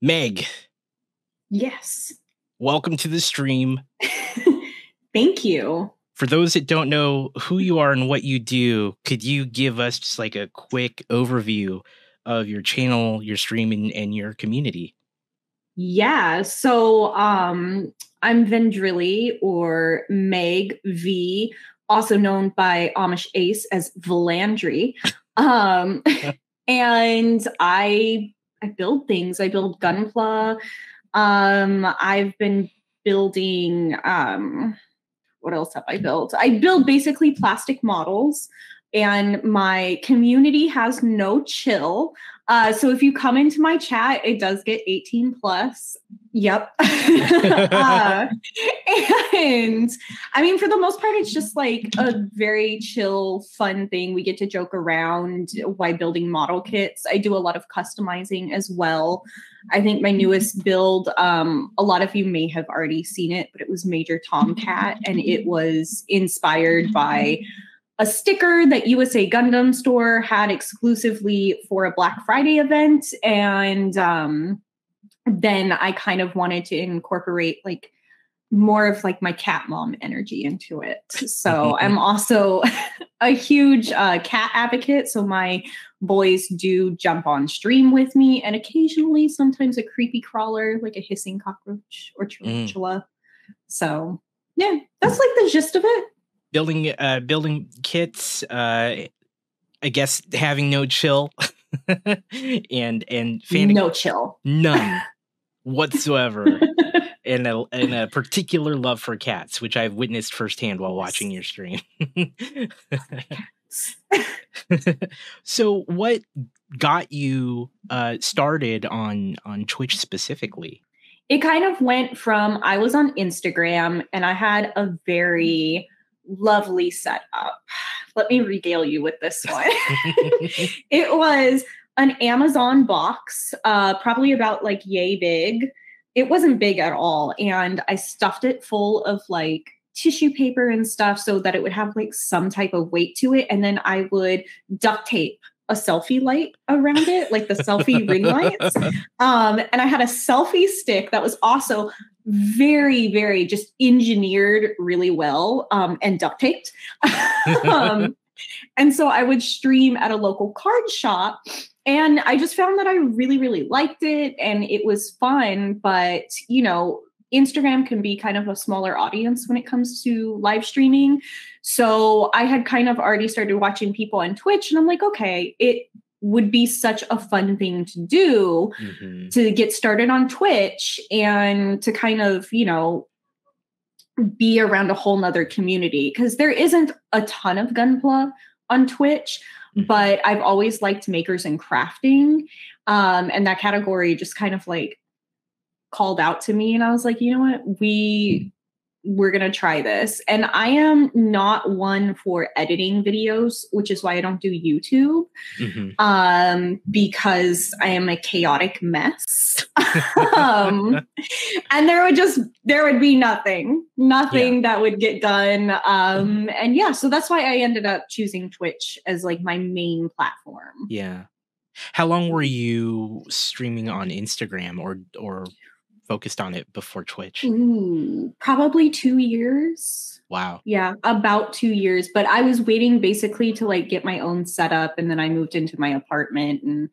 Meg, Yes. welcome to the stream. Thank you. For those that don't know who you are and what you do, could you give us just like a quick overview of your channel, your stream, and, and your community? Yeah. So um I'm Vandrillee or Meg V, also known by Amish Ace as Valandry. Um and I I build things. I build Gunpla. Um I've been building um what else have I built? I build basically plastic models and my community has no chill. Uh, so if you come into my chat, it does get 18 plus. Yep. uh, and I mean, for the most part, it's just like a very chill, fun thing. We get to joke around while building model kits. I do a lot of customizing as well. I think my newest build, um, a lot of you may have already seen it, but it was Major Tomcat, and it was inspired by a sticker that USA Gundam store had exclusively for a Black Friday event. And um, then I kind of wanted to incorporate like more of like my cat mom energy into it. So I'm also a huge uh, cat advocate. So my boys do jump on stream with me and occasionally sometimes a creepy crawler like a hissing cockroach or tarantula. Mm. So yeah, that's like the gist of it building uh building kits uh i guess having no chill and and fanning, no chill. None whatsoever and a and a particular love for cats which i've witnessed firsthand while watching your stream. So what got you uh started on on twitch specifically? It kind of went from i was on instagram and i had a very lovely setup. Let me regale you with this one. it was an Amazon box, uh, probably about like yay big. It wasn't big at all. And I stuffed it full of like tissue paper and stuff so that it would have like some type of weight to it. And then I would duct tape a selfie light around it, like the selfie ring lights. Um, and I had a selfie stick that was also very, very just engineered really well um, and duct taped. um, and so I would stream at a local card shop. And I just found that I really, really liked it and it was fun. But, you know, Instagram can be kind of a smaller audience when it comes to live streaming. So I had kind of already started watching people on Twitch and I'm like, okay, it would be such a fun thing to do mm-hmm. to get started on Twitch and to kind of, you know, be around a whole nother community because there isn't a ton of gunpla on Twitch, mm-hmm. but I've always liked makers and crafting. Um, and that category just kind of like called out to me and I was like, you know what? We we're going to try this. And I am not one for editing videos, which is why I don't do YouTube, mm-hmm. um, because I am a chaotic mess. um, and there would just, there would be nothing, nothing yeah. that would get done. Um, mm-hmm. And yeah, so that's why I ended up choosing Twitch as like my main platform. Yeah. How long were you streaming on Instagram or, or focused on it before Twitch? Ooh, probably two years. Wow. Yeah, about two years. But I was waiting basically to like get my own setup, and then I moved into my apartment and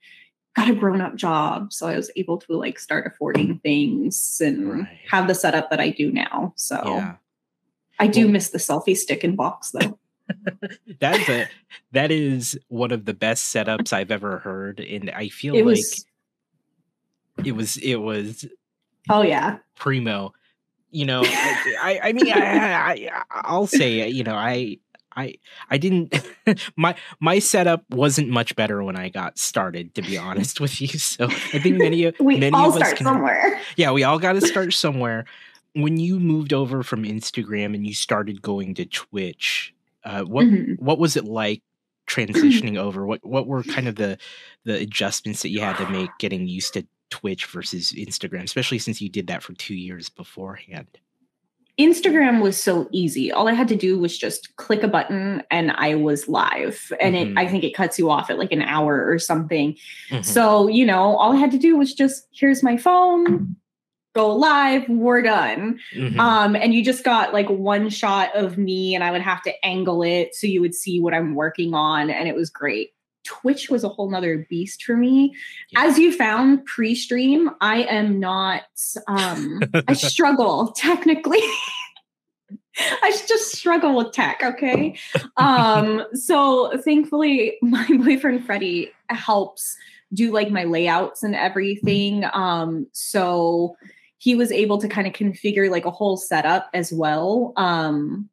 got a grown up job, so I was able to like start affording things and right. have the setup that I do now. So yeah. I do well, miss the selfie stick and box though. That's a that is one of the best setups I've ever heard, and I feel it like was, it was it was Oh yeah, primo. You know, I, I, I mean, I, I, I'll say, you know, I, I I didn't my my setup wasn't much better when I got started to be honest with you. So I think many of we many all of start can, somewhere. Yeah, we all got to start somewhere. When you moved over from Instagram and you started going to Twitch, uh, what mm-hmm. what was it like transitioning over? What what were kind of the the adjustments that you had to make getting used to Twitch versus Instagram, especially since you did that for two years beforehand? Instagram was so easy. All I had to do was just click a button and I was live. And mm-hmm. it I think it cuts you off at like an hour or something. Mm-hmm. So, you know, all I had to do was just here's my phone, go live, we're done. Mm-hmm. Um, and you just got like one shot of me and I would have to angle it so you would see what I'm working on. And it was great. Twitch was a whole nother beast for me. Yeah. As you found pre-stream, I am not um I struggle technically. I just struggle with tech, okay? Um so thankfully my boyfriend Freddie helps do like my layouts and everything. Um so he was able to kind of configure like a whole setup as well. Um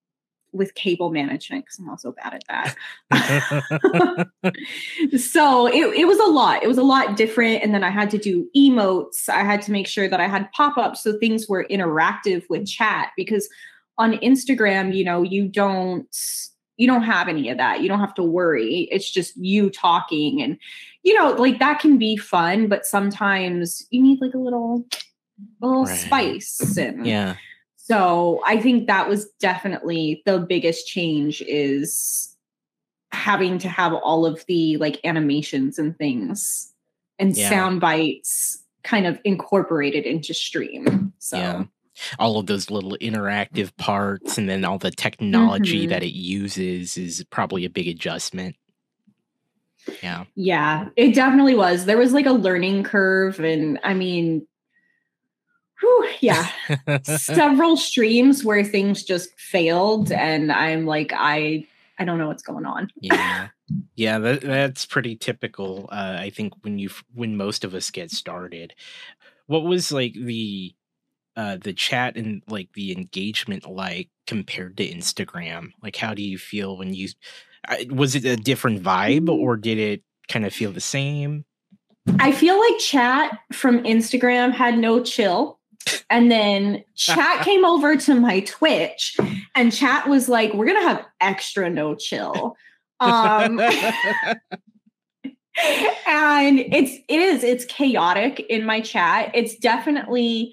with cable management because I'm also bad at that. so it, it was a lot. It was a lot different. And then I had to do emotes. I had to make sure that I had pop ups so things were interactive with chat because on Instagram, you know, you don't you don't have any of that. You don't have to worry. It's just you talking and you know, like that can be fun, but sometimes you need like a little a little right. spice and yeah so I think that was definitely the biggest change is having to have all of the like animations and things and yeah. sound bites kind of incorporated into stream. So yeah. all of those little interactive parts and then all the technology mm-hmm. that it uses is probably a big adjustment. Yeah. Yeah, it definitely was. There was like a learning curve and I mean Whew, yeah. Several streams where things just failed and i'm like i i don't know what's going on. Yeah. Yeah that, that's pretty typical uh, i think when you when most of us get started. What was like the uh the chat and like the engagement like compared to instagram? Like how do you feel when you was it a different vibe or did it kind of feel the same? I feel like chat from instagram had no chill and then chat came over to my Twitch and chat was like, we're going to have extra no chill. Um, and it's, it is, it's chaotic in my chat. It's definitely,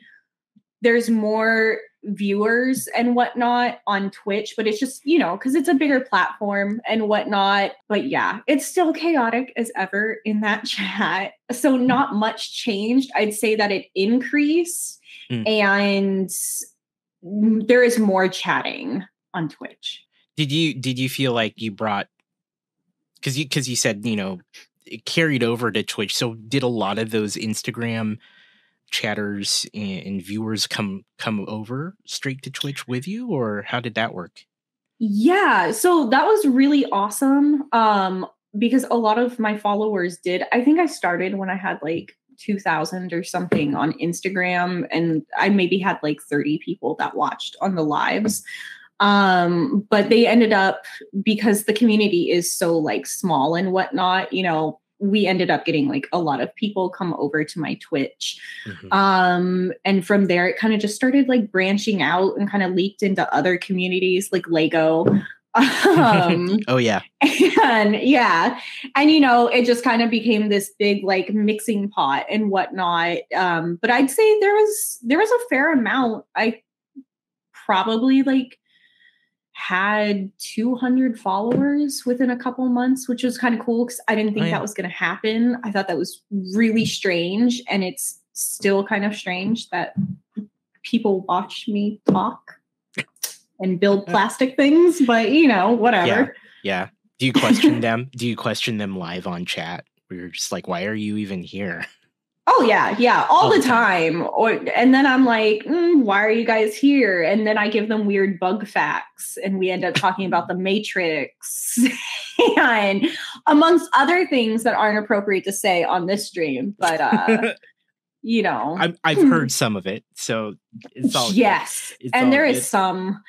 there's more viewers and whatnot on Twitch, but it's just, you know, because it's a bigger platform and whatnot. But yeah, it's still chaotic as ever in that chat. So not much changed. I'd say that it increased mm. and there is more chatting on Twitch. Did you did you feel like you brought because you because you said you know it carried over to Twitch? So did a lot of those Instagram chatters and, and viewers come come over straight to Twitch with you, or how did that work? Yeah, so that was really awesome. Um, because a lot of my followers did. I think I started when I had like 2000 or something on Instagram and I maybe had like 30 people that watched on the lives. Um, but they ended up because the community is so like small and whatnot, you know, we ended up getting like a lot of people come over to my Twitch. Mm-hmm. Um, and from there it kind of just started like branching out and kind of leaked into other communities like Lego. Um, oh yeah. And yeah. And you know, it just kind of became this big like mixing pot and whatnot. Um, but I'd say there was there was a fair amount. I probably like had 200 followers within a couple months, which was kind of cool because I didn't think oh, yeah. that was going to happen. I thought that was really strange, and it's still kind of strange that people watch me talk and build plastic things, but you know, whatever. Yeah. yeah. Do you question them? Do you question them live on chat? Where you're just like, why are you even here? Oh yeah, yeah, all, all the, time. time. Or and then I'm like, mm, why are you guys here? And then I give them weird bug facts, and we end up talking about the Matrix and amongst other things that aren't appropriate to say on this stream. But uh, you know, I've, I've heard some of it, so it's all yes, and there good. is some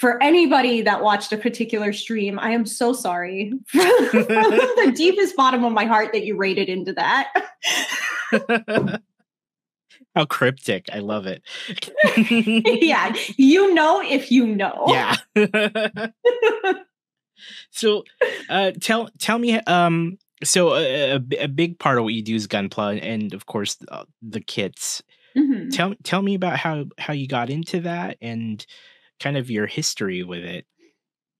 for anybody that watched a particular stream, I am so sorry from the deepest bottom of my heart that you raided into that. How cryptic. I love it. yeah. You know if you know. Yeah. so uh tell tell me um so a, a, big part of what you do is gunpla and of course uh, the kits. Mm-hmm. Tell tell me about how how you got into that and kind of your history with it.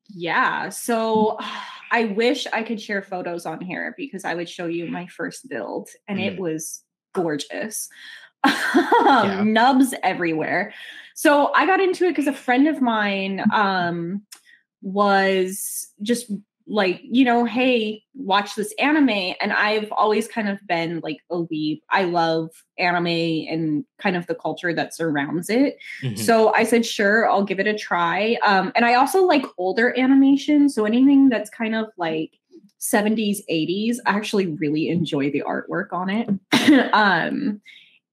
Yeah. So I wish I could share photos on here because I would show you my first build and mm. it was gorgeous. yeah. Nubs everywhere. So I got into it because a friend of mine um, was just like you know hey watch this anime. And i've always kind of been like a weeb. I love anime and kind of the culture that surrounds it. Mm-hmm. so i said sure i'll give it a try. Um, and i also like older animation. So anything that's kind of like 70s 80s i actually really enjoy the artwork on it. Um,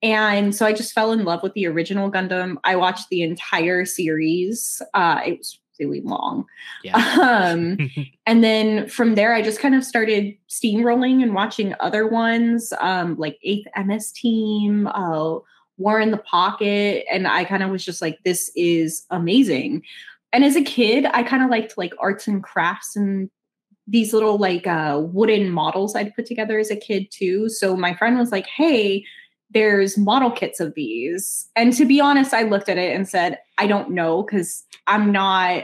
and so i just fell in love with the original gundam. I watched the entire series. Uh, it was really long. Yeah. Um, and then from there, I just kind of started steamrolling and watching other ones, um, like Eighth MS Team, uh, War in the Pocket, and I kind of was just like, this is amazing. And as a kid, I kind of liked like arts and crafts and these little like uh, wooden models I'd put together as a kid too. So my friend was like, "Hey." There's model kits of these. And to be honest, I looked at it and said, I don't know because I'm not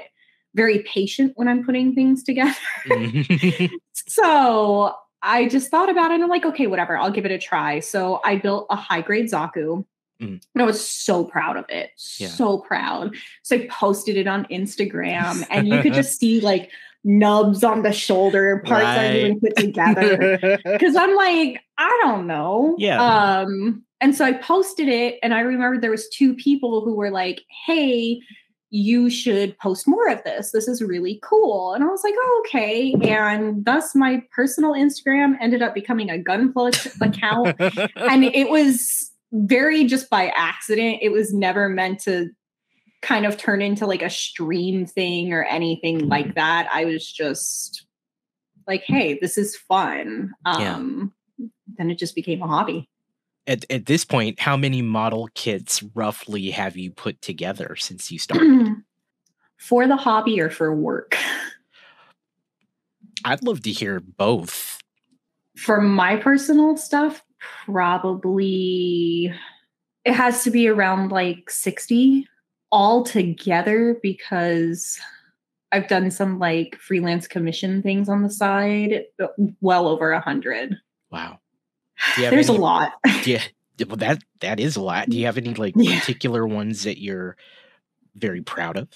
very patient when I'm putting things together. so I just thought about it and I'm like, okay, whatever, I'll give it a try. So I built a high grade Zaku. Mm. And I was so proud of it. Yeah. So proud. So I posted it on Instagram and you could just see like nubs on the shoulder, parts right. I even put together. Cause I'm like, I don't know. Yeah. Um, and so I posted it and I remember there was two people who were like, hey, you should post more of this. This is really cool. And I was like, oh, okay. And thus my personal Instagram ended up becoming a Gunpla account. and it was very just by accident. It was never meant to kind of turn into like a stream thing or anything like mm-hmm. that. I was just like, hey, this is fun. Um, yeah. Then it just became a hobby at, at this point, how many model kits roughly have you put together since you started? for the hobby or for work? I'd love to hear both. For my personal stuff, probably it has to be around like 60 all together because I've done some like freelance commission things on the side, well over a hundred. Wow. There's any, a lot. Yeah, well, that that is a lot. Do you have any like yeah. particular ones that you're very proud of?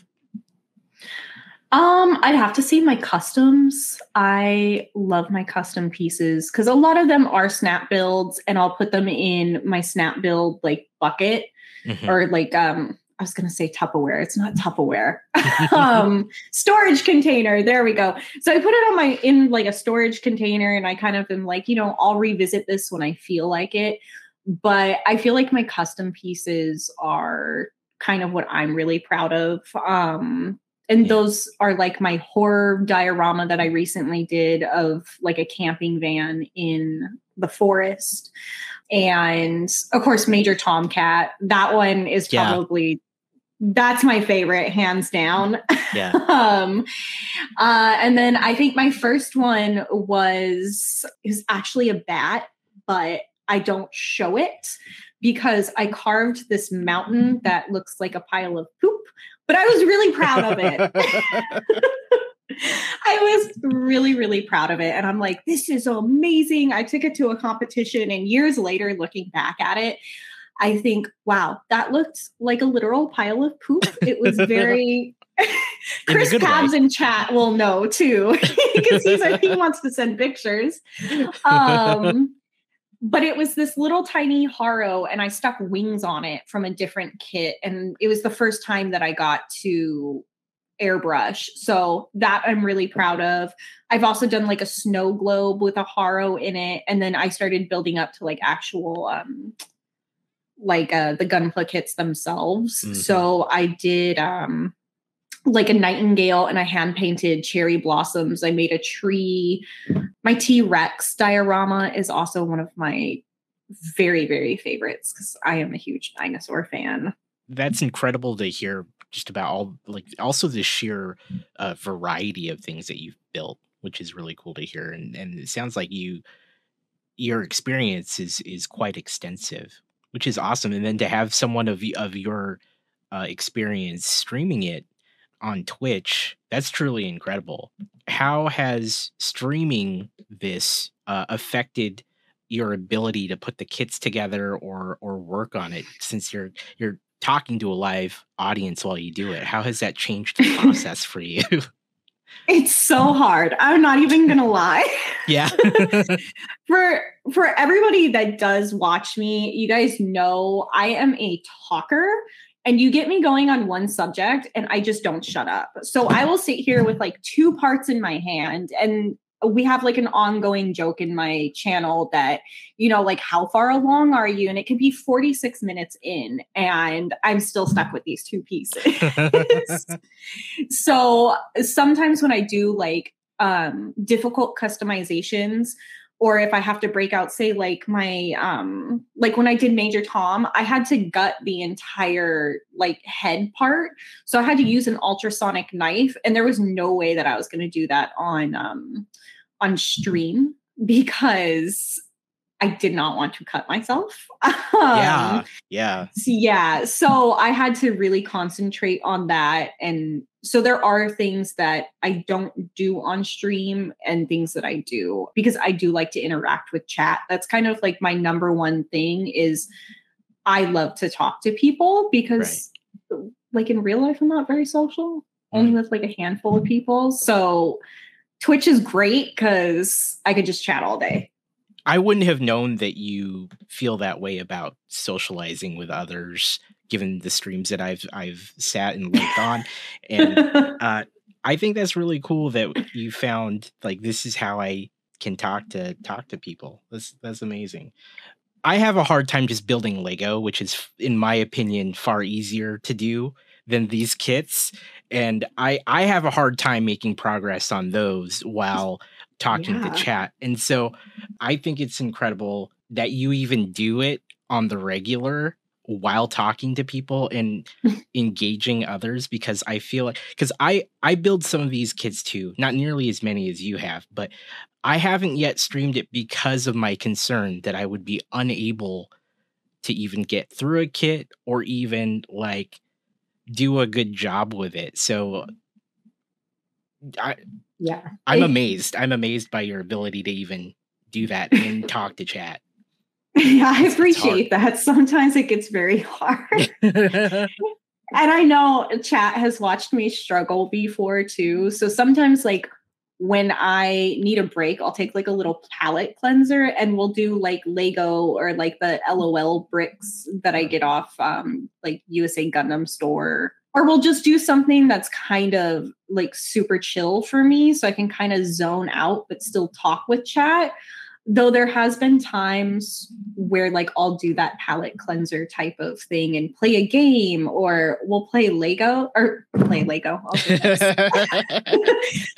Um, I'd have to say my customs. I love my custom pieces because a lot of them are snap builds, and I'll put them in my snap build like bucket mm-hmm. or like um I was going to say Tupperware. It's not Tupperware. um, storage container. There we go. So I put it on my in like a storage container, and I kind of am like, you know, I'll revisit this when I feel like it. But I feel like my custom pieces are kind of what I'm really proud of. Um, and yeah. those are like my horror diorama that I recently did of like a camping van in the forest and of course major tomcat that one is probably that's my favorite hands down yeah um uh and then i think my first one was is actually a bat but i don't show it because i carved this mountain that looks like a pile of poop but i was really proud of it I was really, really proud of it. And I'm like, this is amazing. I took it to a competition, and years later, looking back at it, I think, wow, that looked like a literal pile of poop. It was very. Chris Pabs in chat will know too, because he's he wants to send pictures. Um, but it was this little tiny haro, and I stuck wings on it from a different kit, and it was the first time that I got to airbrush. So that I'm really proud of. I've also done like a snow globe with a haro in it, and then I started building up to like actual um like uh, the gunpla kits themselves. Mm-hmm. So I did um like a nightingale and I hand painted cherry blossoms. I made a tree. My T Rex diorama is also one of my very, very favorites because I am a huge dinosaur fan. That's incredible to hear just about all like also the sheer uh, variety of things that you've built, which is really cool to hear. And and it sounds like you your experience is is quite extensive which is awesome. And then to have someone of of your uh, experience streaming it on Twitch. That's truly incredible. How has streaming this uh, affected your ability to put the kits together or or work on it since you're you're talking to a live audience while you do it? How has that changed the process for you? It's so hard. I'm not even gonna lie. Yeah. for for everybody that does watch me, you guys know I am a talker and you get me going on one subject and I just don't shut up. So I will sit here with like two parts in my hand and we have like an ongoing joke in my channel that you know like how far along are you? And it could be 46 minutes in and i'm still stuck with these two pieces. So sometimes when i do like um difficult customizations or if I have to break out, say like my um like when I did Major Tom, I had to gut the entire like head part. So I had to use an ultrasonic knife, and there was no way that I was gonna do that on um on stream because I did not want to cut myself. um, yeah. Yeah. So yeah. So I had to really concentrate on that. And so there are things that I don't do on stream and things that I do because I do like to interact with chat. That's kind of like my number one thing is I love to talk to people because right. like in real life, I'm not very social, only mm-hmm. with like a handful of people. So Twitch is great because I could just chat all day. I wouldn't have known that you feel that way about socializing with others, given the streams that I've I've sat and looked on, and uh, I think that's really cool that you found like this is how I can talk to talk to people. That's that's amazing. I have a hard time just building Lego, which is, in my opinion, far easier to do than these kits and i i have a hard time making progress on those while talking yeah. to chat and so i think it's incredible that you even do it on the regular while talking to people and engaging others because i feel like because i i build some of these kits too not nearly as many as you have but i haven't yet streamed it because of my concern that i would be unable to even get through a kit or even like do a good job with it. So I yeah. I'm amazed. I'm amazed by your ability to even do that and talk to chat. Yeah, I appreciate that. Sometimes it gets very hard. and I know chat has watched me struggle before too. So sometimes like when I need a break, I'll take like a little palate cleanser and we'll do like Lego or like the LOL bricks that I get off um, like USA Gundam store. Or we'll just do something that's kind of like super chill for me so I can kind of zone out but still talk with chat though there has been times where like I'll do that palate cleanser type of thing and play a game or we'll play Lego or play Lego.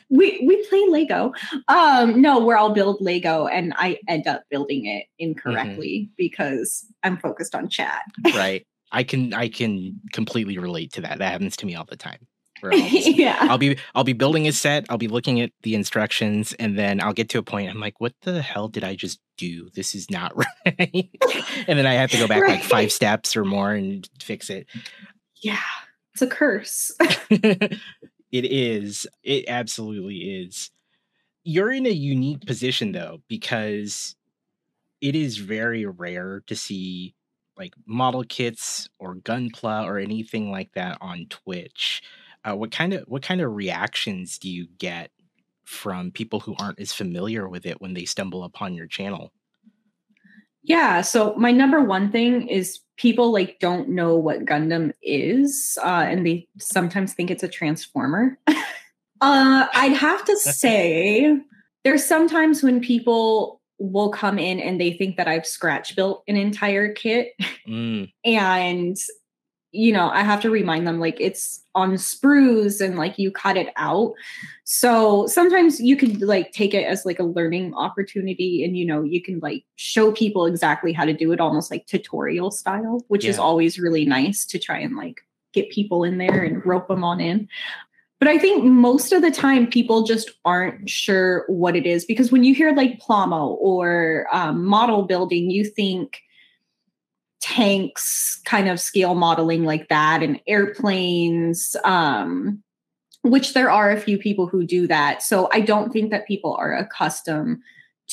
we we play Lego. Um no, where I'll build Lego and I end up building it incorrectly mm-hmm. because I'm focused on chat. right. I can I can completely relate to that. That happens to me all the time. I'll yeah. I'll be I'll be building a set, I'll be looking at the instructions, and then I'll get to a point I'm like, what the hell did I just do? This is not right. and then I have to go back right. like five steps or more and fix it. Yeah. It's a curse. it is. It absolutely is. You're in a unique position though, because it is very rare to see like model kits or gunpla or anything like that on Twitch. Uh, what kind of what kind of reactions do you get from people who aren't as familiar with it when they stumble upon your channel? Yeah, so my number one thing is people like don't know what Gundam is, uh, and they sometimes think it's a transformer. uh, I'd have to say there's sometimes when people will come in and they think that I've scratch built an entire kit, mm. and you know, I have to remind them like it's on sprues and like you cut it out. So sometimes you can like take it as like a learning opportunity and you know, you can like show people exactly how to do it almost like tutorial style, which yeah. is always really nice to try and like get people in there and rope them on in. But I think most of the time people just aren't sure what it is because when you hear like Plamo or um, model building, you think tanks kind of scale modeling like that and airplanes um which there are a few people who do that. So I don't think that people are accustomed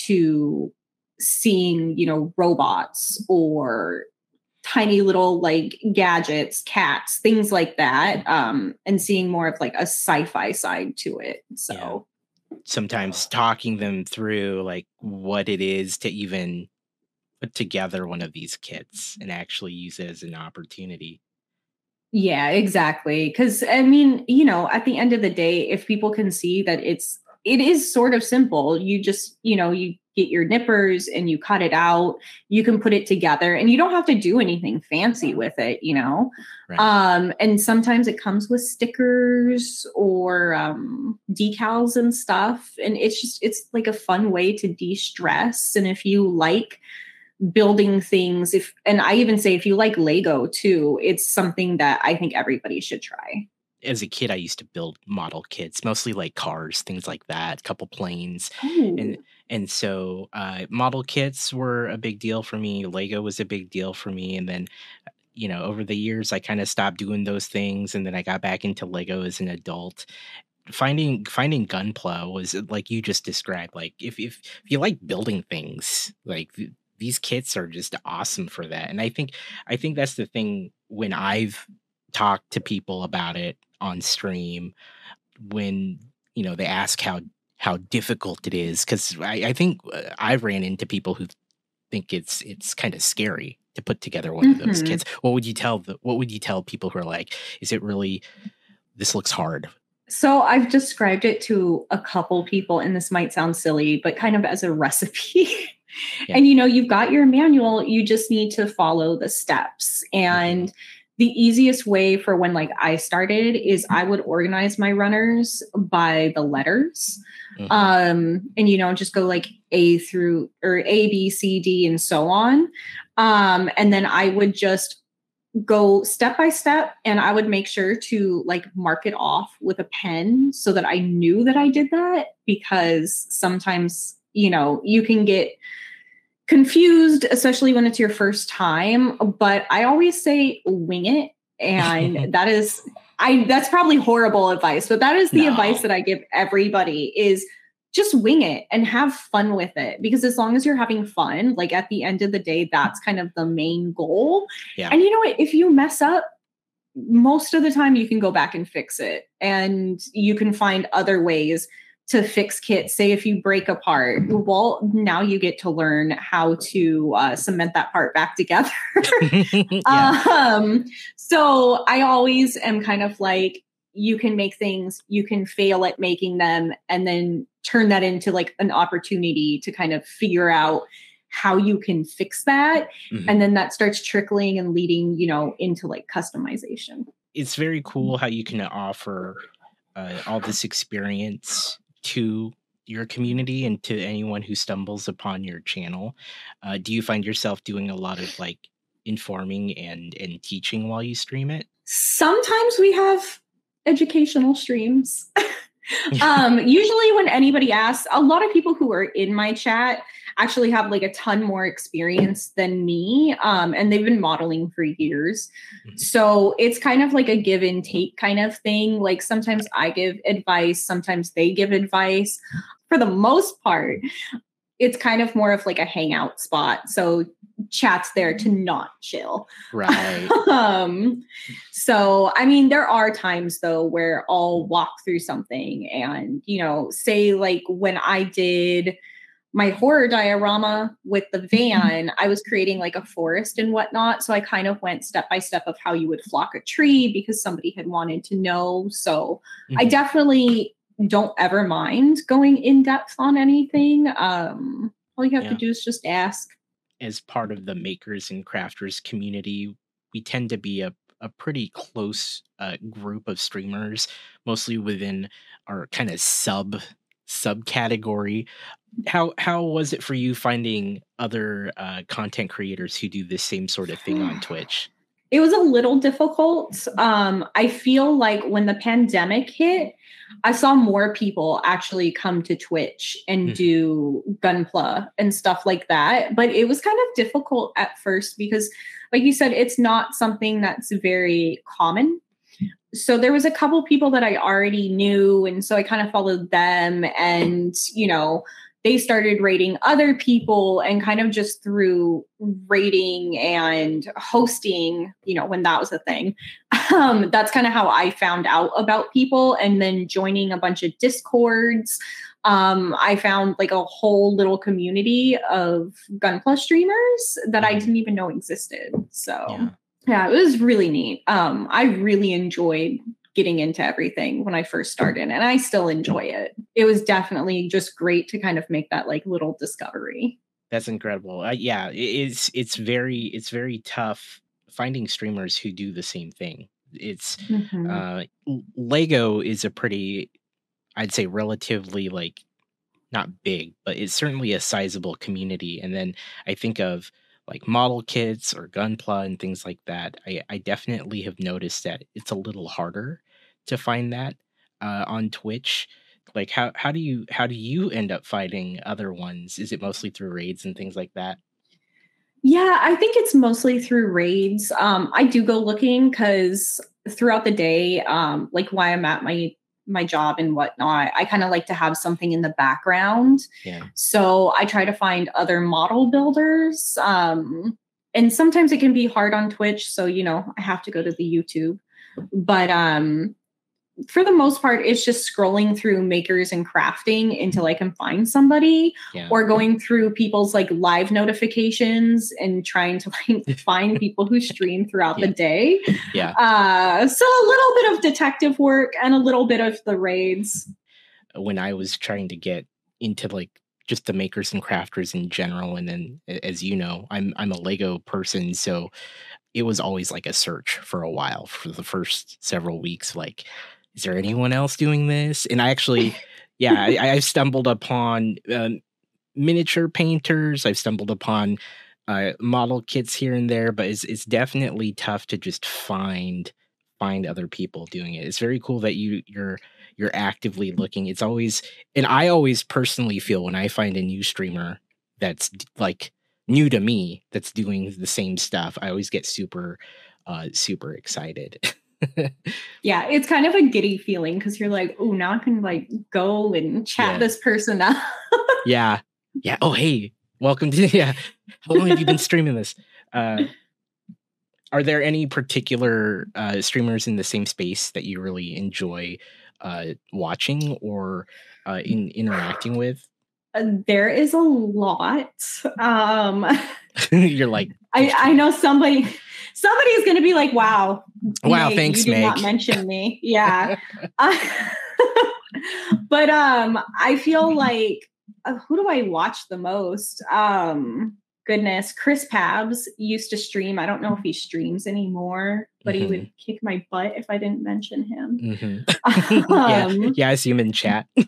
to seeing, you know, robots or tiny little like gadgets, cats, things like that, um, and seeing more of like a sci-fi side to it. So yeah. sometimes talking them through like what it is to even put together one of these kits and actually use it as an opportunity. Yeah, exactly. Cuz I mean, you know, at the end of the day, if people can see that it's it is sort of simple, you just, you know, you get your nippers and you cut it out, you can put it together and you don't have to do anything fancy with it, you know. Right. Um and sometimes it comes with stickers or um decals and stuff and it's just it's like a fun way to de-stress and if you like building things if and i even say if you like lego too it's something that i think everybody should try as a kid i used to build model kits mostly like cars things like that a couple planes Ooh. and and so uh, model kits were a big deal for me lego was a big deal for me and then you know over the years i kind of stopped doing those things and then i got back into lego as an adult finding finding gunpla was like you just described like if, if if you like building things like these kits are just awesome for that. And I think I think that's the thing when I've talked to people about it on stream when you know they ask how how difficult it is because I, I, think uh, I've ran into people who think it's it's kind of scary to put together one mm-hmm. of those kits. Mm-hmm. What would you tell the what would you tell people who are like, is it really this looks hard? So I've described it to a couple people, and this might sound silly, but kind of as a recipe. Yeah. And you know, you've got your manual, you just need to follow the steps. And mm-hmm. The easiest way for when like I started is I would organize my runners by the letters. Mm-hmm. Um, and you know, just go like A through or A, B, C, D, and so on. Um, and then I would just go step by step and I would make sure to like mark it off with a pen so that I knew that I did that because sometimes, you know, you can get confused, especially when it's your first time. But I always say wing it. And that is I that's probably horrible advice, but that is the no. advice that I give everybody is just wing it and have fun with it because as long as you're having fun like at the end of the day that's kind of the main goal yeah. and you know what if you mess up most of the time you can go back and fix it and you can find other ways to fix kits say if you break a part well now you get to learn how to uh, cement that part back together. Um, so i always am kind of like you can make things you can fail at making them and then turn that into like an opportunity to kind of figure out how you can fix that. Mm-hmm. and then that starts trickling and leading you know into like customization. It's very cool how you can offer uh, all this experience to your community and to anyone who stumbles upon your channel uh, do you find yourself doing a lot of like informing and and teaching while you stream it? Sometimes we have educational streams um usually when anybody asks a lot of people who are in my chat actually have like a ton more experience than me um, and they've been modeling for years. Mm-hmm. so it's kind of like a give and take kind of thing. Like sometimes i give advice sometimes they give advice. For the most part it's kind of more of like a hangout spot so chat's there to not chill right um so i mean there are times though where i'll walk through something and you know say like when i did my horror diorama with the mm-hmm. van, I was creating like a forest and whatnot. So I kind of went step by step of how you would flock a tree because somebody had wanted to know. So mm-hmm. I definitely don't ever mind going in depth on anything. Um, all you have yeah. to do is just ask. As part of the makers and crafters community, we tend to be a a pretty close uh, group of streamers, mostly within our kind of sub subcategory. How how was it for you finding other uh, content creators who do the same sort of thing on Twitch? It was a little difficult. Um, I feel like when the pandemic hit, I saw more people actually come to Twitch and mm-hmm. do Gunpla and stuff like that. But it was kind of difficult at first because, like you said, it's not something that's very common so there was a couple people that I already knew, and so I kind of followed them, and you know, they started raiding other people, and kind of just through raiding and hosting, you know, when that was a thing, um, that's kind of how I found out about people, and then joining a bunch of discords. Um, I found like a whole little community of Gunpla streamers that I mm-hmm. didn't even know existed. So. Yeah yeah, it was really neat. Um, I really enjoyed getting into everything when I first started, and I still enjoy it. It was definitely just great to kind of make that like little discovery. That's incredible. Uh, yeah, it's it's very it's very tough finding streamers who do the same thing. It's mm-hmm. uh, Lego is a pretty, I'd say, relatively like not big, but it's certainly a sizable community. And then I think of like model kits or gunpla and things like that, I, I definitely have noticed that it's a little harder to find that uh, on Twitch. Like how how do you how do you end up fighting other ones? Is it mostly through raids and things like that? Yeah, I think it's mostly through raids. Um, I do go looking because throughout the day, um, like why I'm at my my job and whatnot, I kind of like to have something in the background. Yeah. So I try to find other model builders. Um, and sometimes it can be hard on Twitch. So, you know, I have to go to the YouTube. But um, for the most part, it's just scrolling through makers and crafting until I can find somebody, yeah. or going through people's like live notifications and trying to like find people who stream throughout yeah. the day. Yeah. Uh, so a little bit of detective work and a little bit of the raids. When I was trying to get into like just the makers and crafters in general, and then as you know, I'm I'm a Lego person, so it was always like a search for a while for the first several weeks, like is there anyone else doing this? And I actually, yeah, I, have stumbled upon um, miniature painters. I've stumbled upon uh, model kits here and there, but it's it's definitely tough to just find find other people doing it. It's very cool that you you're you're actively looking. It's always and I always personally feel when I find a new streamer that's like new to me that's doing the same stuff, I always get super uh super excited. yeah, it's kind of a giddy feeling because you're like, oh, now I can like go and chat yeah. this person up. yeah. Yeah. Oh, hey, welcome to yeah. How long have you been streaming this? Uh are there any particular uh streamers in the same space that you really enjoy uh watching or uh in interacting with? Uh, there is a lot. Um you're like I, I know somebody somebody is going to be like, "Wow, wow, Meg, thanks, you did Meg. not mention me." Yeah, uh, but um, I feel like uh, who do I watch the most? Um, goodness, Chris Pabs used to stream. I don't know if he streams anymore, but mm-hmm. he would mm-hmm. kick my butt if I didn't mention him. Mm-hmm. um, yeah. yeah, I see him in chat. uh,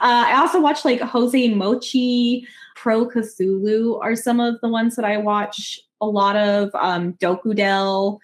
I also watch like Jose Mochi, Pro Cthulhu are some of the ones that I watch a lot of um, Dokudel.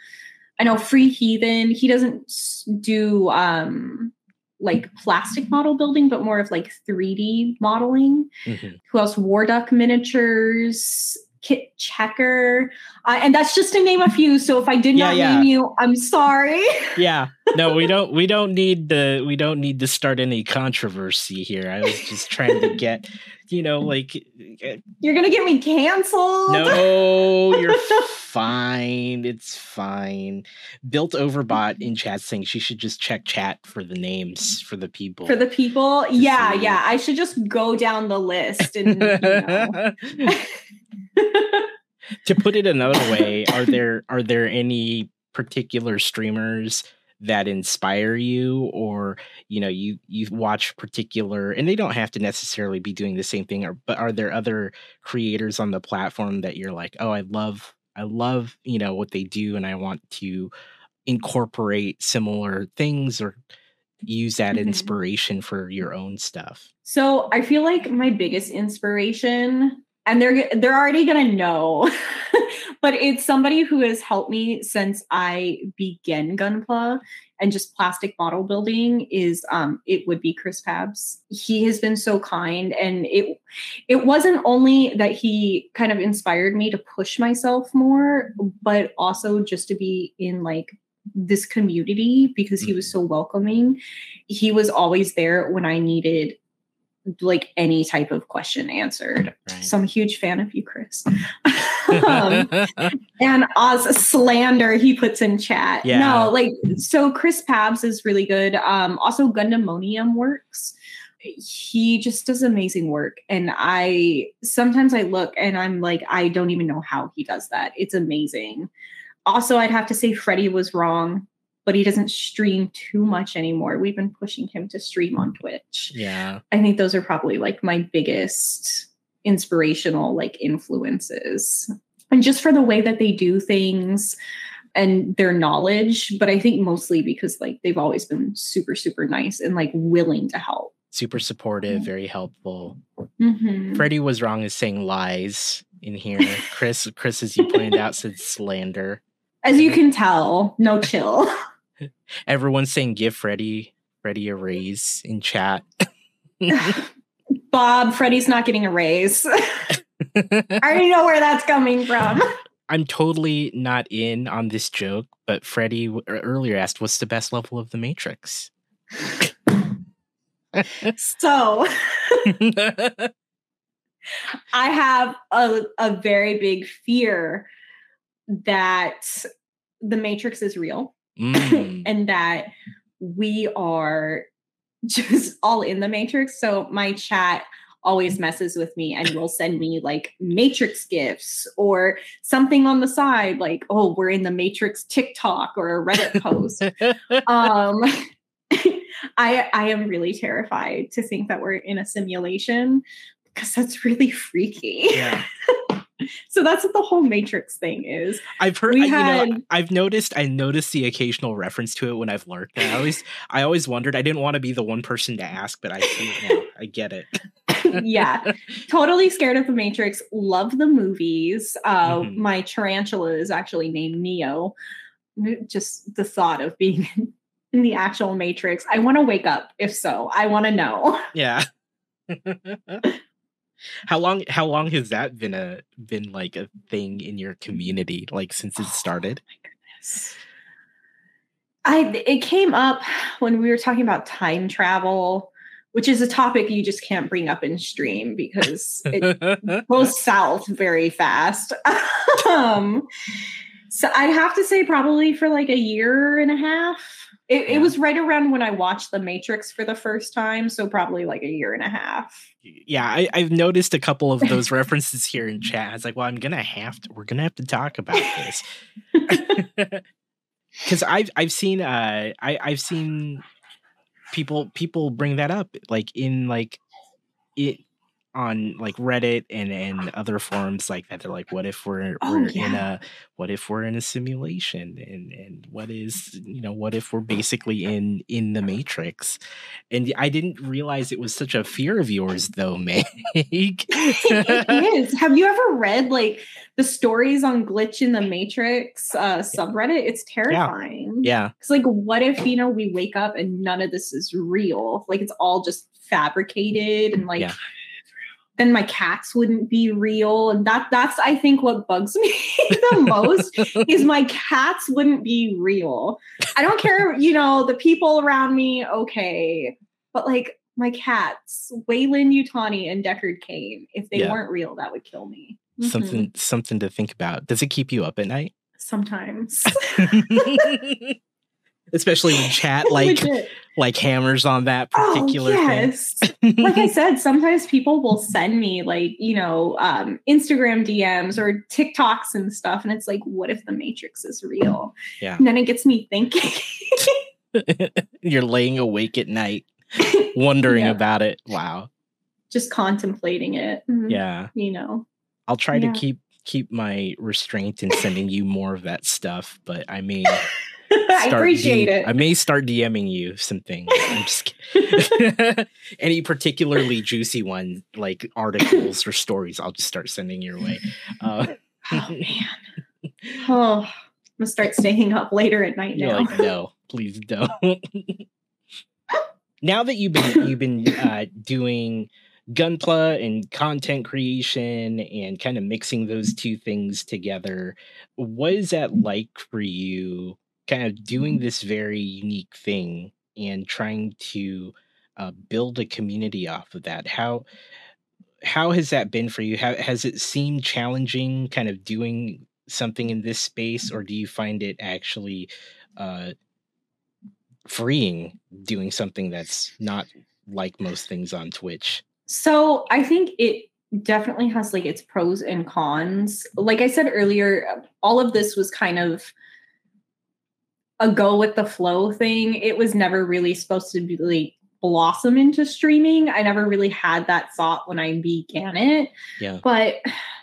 I know Free Heathen. He doesn't do um, like plastic model building, but more of like 3D modeling. Mm-hmm. Who else? War Duck Miniatures. Kit Checker. Uh, and that's just to name a few. So if I did yeah, not yeah. name you, I'm sorry. yeah. No, we don't we don't need the we don't need to start any controversy here. I was just trying to get, you know, like eh, You're gonna get me canceled. No, you're fine. It's fine. Built Overbot in chat saying she should just check chat for the names for the people. For the people? Yeah, see. yeah. I should just go down the list and you know. to put it another way, are there are there any particular streamers that inspire you or you know you you watch particular and they don't have to necessarily be doing the same thing or but are there other creators on the platform that you're like oh i love i love you know what they do and i want to incorporate similar things or use that mm-hmm. inspiration for your own stuff so i feel like my biggest inspiration and they're they're already going to know but it's somebody who has helped me since i began gunpla and just plastic model building is um it would be chris pabs he has been so kind and it it wasn't only that he kind of inspired me to push myself more but also just to be in like this community because he was mm-hmm. so welcoming. He was always there when I needed like any type of question answered. Right. So I'm a huge fan of you, Chris. um, and Oz slander he puts in chat. Yeah. No, like so Chris Pabs is really good. Um, also Gundamonium works. He just does amazing work. And I sometimes I look and I'm like, I don't even know how he does that. It's amazing. Also, I'd have to say Freddie was wrong but he doesn't stream too much anymore. We've been pushing him to stream on Twitch. Yeah. I think those are probably like my biggest inspirational like influences. And just for the way that they do things and their knowledge, but I think mostly because like they've always been super super nice and like willing to help. Super supportive, very helpful. Mm-hmm. Freddie was wrong as saying lies in here. Chris, Chris, as you pointed out, said slander. As you can tell, no chill. Everyone's saying give Freddie Freddie a raise in chat. Bob, Freddie's not getting a raise. I already know where that's coming from. I'm totally not in on this joke, but Freddie er, earlier asked, "What's the best level of the Matrix?" so, I have a, a very big fear that the Matrix is real mm. and that we are just all in the matrix. So my chat always messes with me and will send me like matrix gifts or something on the side like oh we're in the matrix tiktok or a reddit post um i i am really terrified to think that we're in a simulation because that's really freaky yeah so that's what the whole Matrix thing is. I've heard. Had, you know, I've noticed. I noticed the occasional reference to it when I've lurked. I always, I always wondered. I didn't want to be the one person to ask, but I see it now. I get it. yeah, totally scared of the Matrix. Love the movies. Uh, mm-hmm. My tarantula is actually named Neo. Just the thought of being in the actual Matrix. I want to wake up. If so, I want to know. Yeah. How long how long has that been a been like a thing in your community like since it started? Oh my goodness. I it came up when we were talking about time travel, which is a topic you just can't bring up in stream because it goes south very fast. um, so I'd have to say probably for like a year and a half. It, yeah. it, was right around when I watched The Matrix for the first time, so probably like a year and a half. Yeah, I, have noticed a couple of those references here in chat. It's like, well, I'm gonna have to. We're gonna have to talk about this because I've I've seen uh I I've seen people people bring that up like in like it on like Reddit and and other forums like that. They're like, what if we're oh, we're yeah. in a what if we're in a simulation and and what is you know what if we're basically in in the Matrix? And I didn't realize it was such a fear of yours though, Meg. it is. Have you ever read like the stories on glitch in the Matrix uh, subreddit? It's terrifying. Yeah. It's like, what if you know we wake up and none of this is real? Like it's all just fabricated and like. Yeah then my cats wouldn't be real. And that that's i think what bugs me the most is my cats wouldn't be real. I don't care you know the people around me okay. But like my cats Weyland-Yutani and Deckard Cain if they yeah. weren't real that would kill me. Mm-hmm. something something to think about. Does it keep you up at night? Sometimes especially when chat like like hammers on that oh, particular oh, yes. thing. like I said, sometimes people will send me like, you know, um, Instagram DMs or TikToks and stuff. And it's like, what if the matrix is real? Yeah. And then it gets me thinking. You're laying awake at night wondering yeah. about it. Wow. Just contemplating it. Mm-hmm. Yeah. You know. I'll try yeah. to keep keep my restraint in sending you more of that stuff, but I may I appreciate it. I may start DMing you some things. I'm just Any particularly juicy one, like articles or stories, I'll just start sending your way. Uh, oh man. Oh, I'm gonna start staying up later at night now. Like, no, please don't. now that you've been you've been uh, doing gunpla and content creation and kind of mixing those two things together what is that like for you kind of doing this very unique thing and trying to uh, build a community off of that. How how has that been for you? How, has it seemed challenging, kind of doing something in this space, or do you find it actually uh, freeing doing something that's not like most things on Twitch? So I think it definitely has like its pros and cons. Like I said earlier, all of this was kind of a go with the flow thing. It was never really supposed to be like blossom into streaming. I never really had that thought when I began it. Yeah. But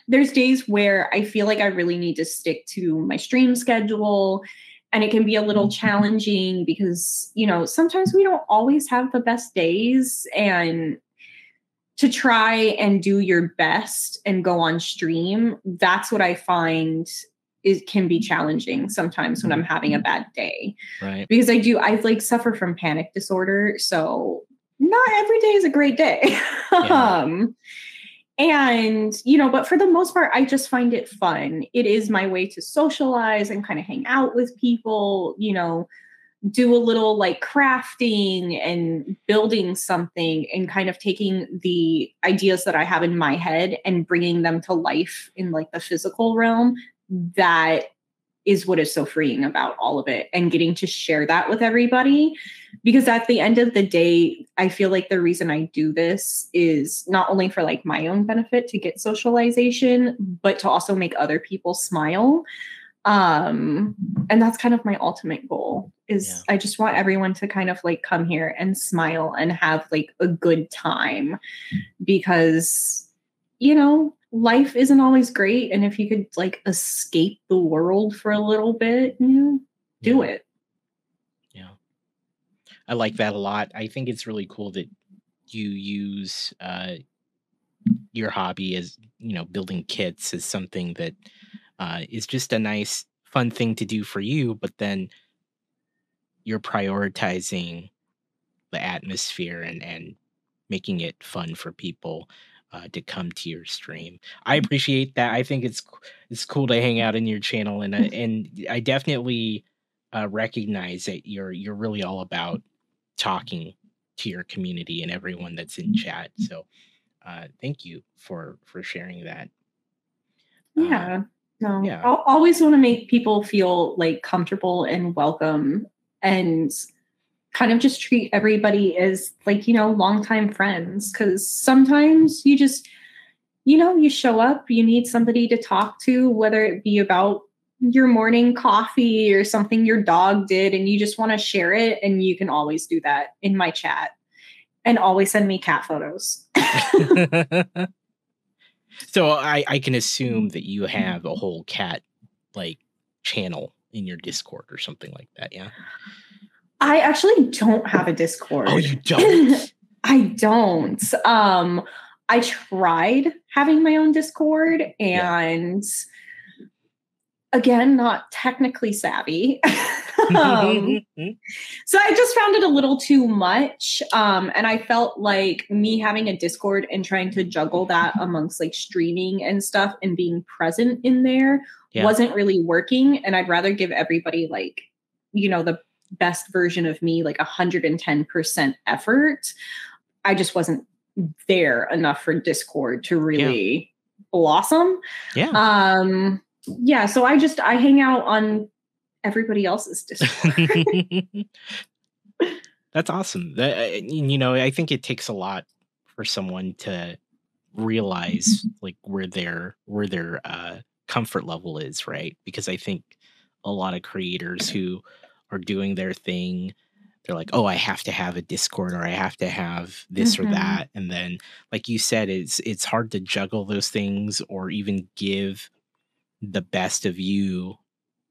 there's days where I feel like I really need to stick to my stream schedule and it can be a little mm-hmm. challenging because, you know, sometimes we don't always have the best days and to try and do your best and go on stream, that's what I find it can be challenging sometimes when I'm having a mm-hmm. bad day. Right. Because I do, I like suffer from panic disorder. So not every day is a great day. Yeah. um, and, you know, but for the most part, I just find it fun. It is my way to socialize and kind of hang out with people, you know, do a little like crafting and building something and kind of taking the ideas that I have in my head and bringing them to life in like the physical realm that is what is so freeing about all of it and getting to share that with everybody. Because at the end of the day i feel like the reason i do this is not only for like my own benefit to get socialization but to also make other people smile. Um and that's kind of my ultimate goal is yeah. i just want everyone to kind of like come here and smile and have like a good time. Because you know life isn't always great and if you could like escape the world for a little bit you know, do yeah. it. Yeah. I like that a lot. I think it's really cool that you use uh your hobby as you know building kits is something that uh is just a nice fun thing to do for you but then you're prioritizing the atmosphere and and making it fun for people uh, to come to your stream. I mm. appreciate that. I think it's it's cool to hang out in your channel, and and I definitely uh, recognize that you're you're really all about talking to your community and everyone that's in chat. So, uh, thank you for for sharing that. Uh, yeah. no. Yeah. I always want to make people feel like comfortable and welcome and kind of just treat everybody as like you know longtime friends. Because sometimes you just you know you show up you need somebody to talk to whether it be about your morning coffee or something your dog did and you just want to share it and you can always do that in my chat. And always send me cat photos. So i i can assume that you mm-hmm. have a whole cat like channel in your discord or something like that yeah I actually don't have a Discord. Oh, you don't? I don't. Um, I tried having my own Discord and yeah. again, not technically savvy. um, so I just found it a little too much. Um, and I felt like me having a Discord and trying to juggle that amongst like streaming and stuff and being present in there yeah. wasn't really working. And I'd rather give everybody like, you know, the best version of me, like 110% effort. I just wasn't there enough for Discord to really yeah. blossom. Yeah. Um, yeah. So I just, I hang out on everybody else's Discord. That's awesome. That, you know, I think it takes a lot for someone to realize like where their where their uh comfort level is right because i think a lot of creators who are doing their thing. They're like oh i have to have a discord or i have to have this mm-hmm. or that. And then like you said it's it's hard to juggle those things or even give the best of you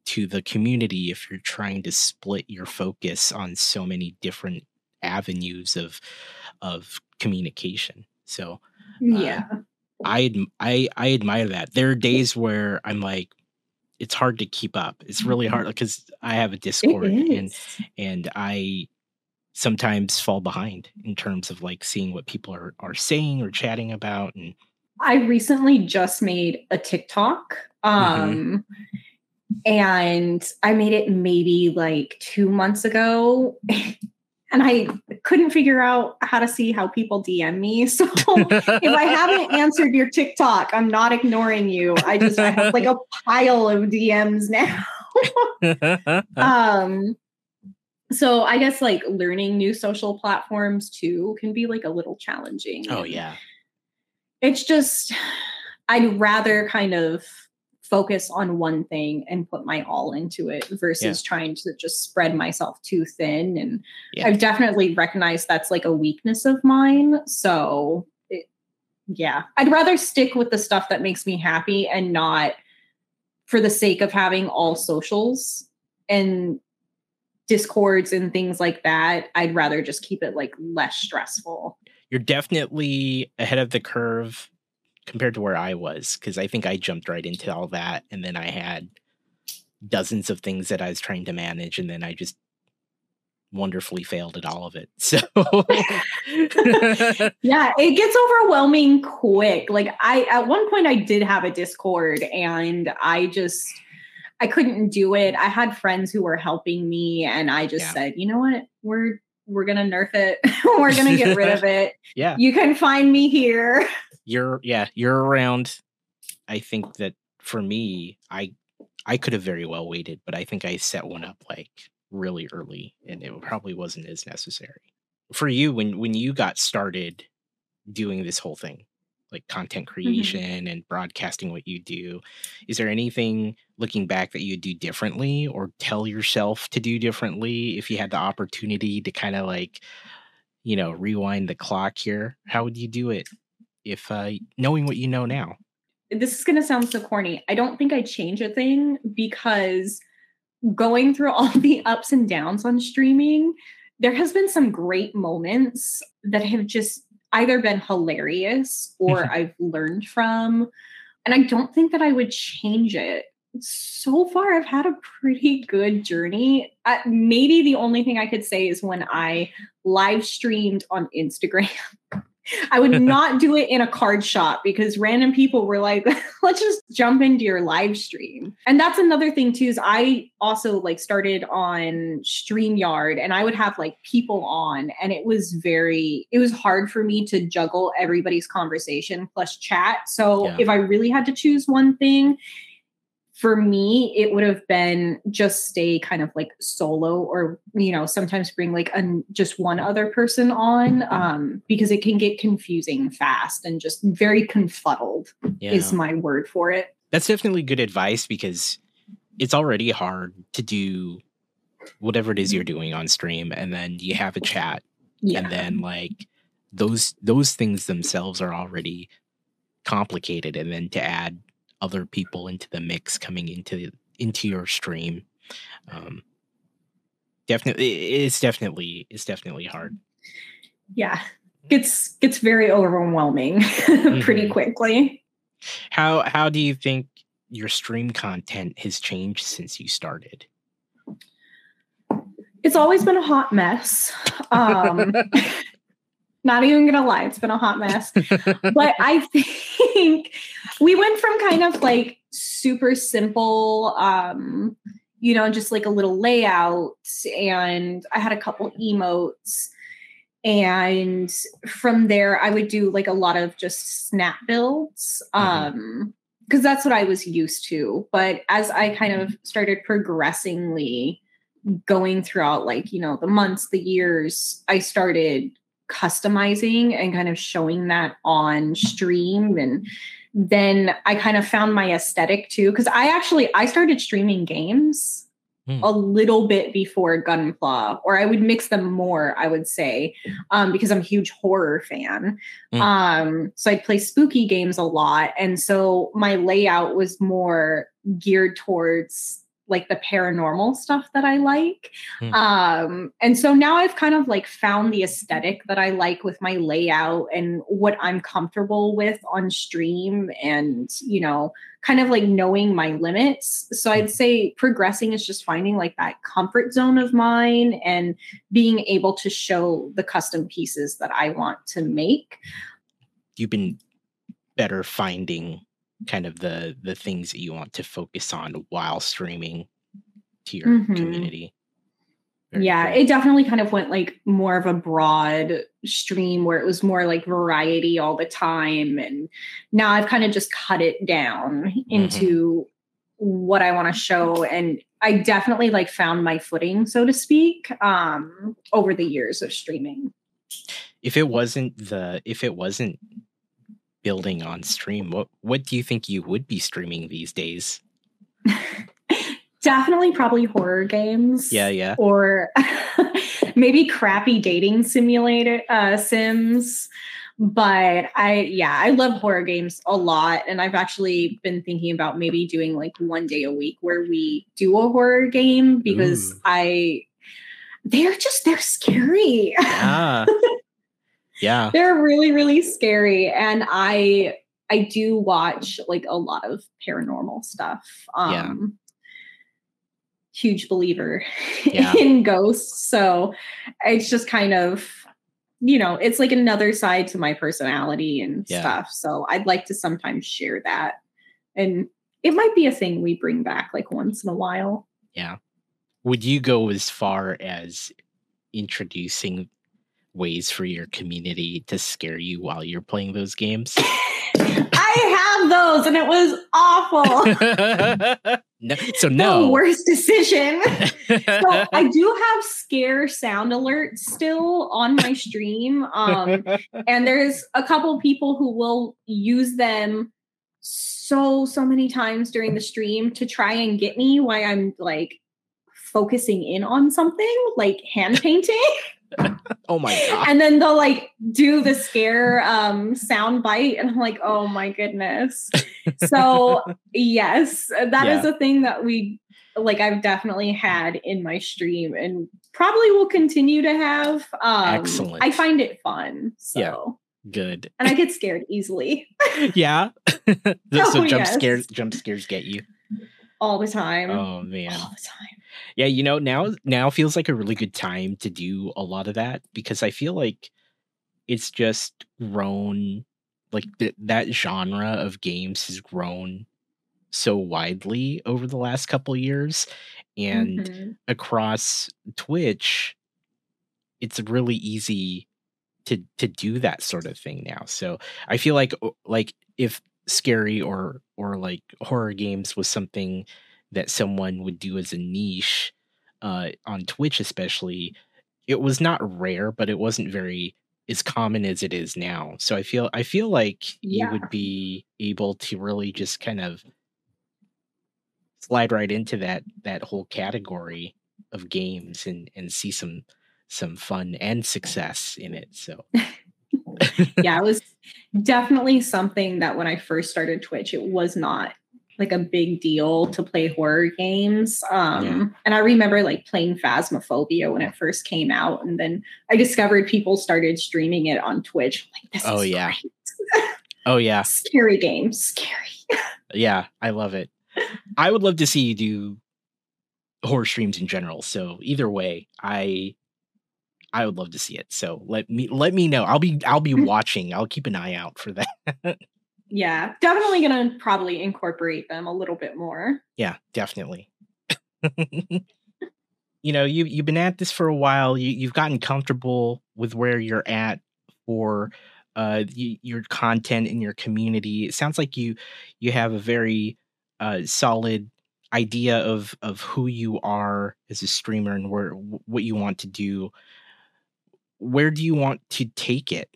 to the community if you're trying to split your focus on so many different avenues of of communication. So uh, yeah. I, I i admire that. There are days where i'm like it's hard to keep up. It's really hard because mm-hmm. I have a Discord and and I sometimes fall behind in terms of like seeing what people are are saying or chatting about and I recently just made a TikTok. Mm-hmm. Um mm-hmm. and I made it maybe like two months ago. and I couldn't figure out how to see how people DM me. So if I haven't answered your TikTok, I'm not ignoring you. I just I have like a pile of DMs now. um so I guess like learning new social platforms too can be like a little challenging. Oh yeah. It's just I'd rather kind of focus on one thing and put my all into it versus yeah. trying to just spread myself too thin. And yeah. I've definitely recognized that's like a weakness of mine. So, it, yeah, I'd rather stick with the stuff that makes me happy and not for the sake of having all socials and discords and things like that. I'd rather just keep it like less stressful. You're definitely ahead of the curve compared to where I was because I think I jumped right into all that and then I had dozens of things that I was trying to manage and then I just wonderfully failed at all of it. So Yeah, it gets overwhelming quick. Like I at one point I did have a Discord and I just I couldn't do it. I had friends who were helping me and I just yeah. said, "You know what? We're we're going to nerf it. we're going to get rid of it. Yeah. You can find me here." you're yeah you're around i think that for me i i could have very well waited but i think i set one up like really early and it probably wasn't as necessary for you when when you got started doing this whole thing like content mm-hmm. creation mm-hmm. and broadcasting what you do is there anything looking back that you'd do differently or tell yourself to do differently if you had the opportunity to kind of like you know rewind the clock here how would you do it if uh, knowing what you know now? This is going to sound so corny. I don't think I'd change a thing because going through all the ups and downs on streaming, there has been some great moments that have just either been hilarious or I've learned from. And I don't think that I would change it. So far, I've had a pretty good journey. Uh, maybe the only thing I could say is when I live streamed on Instagram. I would not do it in a card shop because random people were like, let's just jump into your live stream. And that's another thing too, is I also like started on StreamYard and I would have like people on and it was very, it was hard for me to juggle everybody's conversation plus chat. So yeah. if I really had to choose one thing, for me it would have been just stay kind of like solo or you know sometimes bring like a, just one other person on um, because it can get confusing fast and just very confuddled yeah. is my word for it that's definitely good advice because it's already hard to do whatever it is you're doing on stream and then you have a chat yeah. and then like those those things themselves are already complicated and then to add other people into the mix coming into into your stream. Um definitely it's definitely it's definitely hard. Yeah gets gets very overwhelming pretty mm-hmm. quickly. How how do you think your stream content has changed since you started? It's always been a hot mess. Um not even gonna lie, it's been a hot mess. but I think we went from kind of like super simple, um, you know, just like a little layout, and I had a couple emotes. And from there, I would do like a lot of just snap builds. Mm-hmm. Um, because that's what I was used to. But as I kind of started progressingly going throughout like, you know, the months, the years, I started customizing and kind of showing that on stream and then I kind of found my aesthetic too because I actually I started streaming games hmm. a little bit before Gunpla, or I would mix them more, I would say, um, because I'm a huge horror fan. Hmm. Um, so I'd play spooky games a lot, and so my layout was more geared towards like the paranormal stuff that I like. Mm. Um, and so now I've kind of like found the aesthetic that I like with my layout and what I'm comfortable with on stream and, you know, kind of like knowing my limits. So I'd hmm. say progressing is just finding like that comfort zone of mine and being able to show the custom pieces that I want to make. You've been better finding kind of the the things that you want to focus on while streaming to your mm-hmm. community. Very yeah, cool. it definitely kind of went like more of a broad stream where it was more like variety all the time. And now I've kind of just cut it down mm-hmm. into what I want to show. And I definitely like found my footing, so to speak, um, over the years of streaming. If it wasn't the if it wasn't building on stream, what what do you think you would be streaming these days? definitely probably horror games. Yeah, yeah. Or maybe crappy dating simulator uh, sims. But I yeah, I love horror games a lot. And I've actually been thinking about maybe doing like one day a week where we do a horror game because Ooh. I they're just they're scary. Yeah. yeah. they're really, really scary. And I I do watch like a lot of paranormal stuff. Um yeah huge believer yeah. in ghosts. So it's just kind of, you know, it's like another side to my personality and yeah. stuff. So I'd like to sometimes share that. And it might be a thing we bring back like once in a while. Yeah. Would you go as far as introducing ways for your community to scare you while you're playing those games? I have those and it was awful. no, so no. The worst decision. so I do have scare sound alerts still on my stream. Um, and there's a couple people who will use them so so many times during the stream to try and get me why I'm like focusing in on something like hand painting. Oh my god. And then they'll like do the scare um sound bite and I'm like, "Oh my goodness." so, yes, that yeah. is a thing that we like I've definitely had in my stream and probably will continue to have. Um Excellent. I find it fun. So yeah. Good. And I get scared easily. yeah. so oh, jump yes. scares jump scares get you all the time. Oh man. All the time. Yeah, you know, now now feels like a really good time to do a lot of that because I feel like it's just grown like th- that genre of games has grown so widely over the last couple years and mm-hmm. across Twitch it's really easy to to do that sort of thing now. So I feel like like if scary or or like horror games was something that someone would do as a niche uh, on Twitch, especially, it was not rare, but it wasn't very as common as it is now. So I feel I feel like yeah. you would be able to really just kind of slide right into that that whole category of games and and see some some fun and success in it. So yeah, it was definitely something that when I first started Twitch, it was not like a big deal to play horror games. Um, yeah. And I remember like playing Phasmophobia when it first came out, and then I discovered people started streaming it on Twitch. Like, this oh yeah, oh yeah, scary game, scary. yeah, I love it. I would love to see you do horror streams in general. So either way, I I would love to see it. So let me let me know. I'll be I'll be watching. I'll keep an eye out for that. Yeah, definitely gonna probably incorporate them a little bit more. Yeah, definitely. you know, you you've been at this for a while. You you've gotten comfortable with where you're at for uh y- your content in your community. It sounds like you you have a very uh solid idea of of who you are as a streamer and where what you want to do where do you want to take it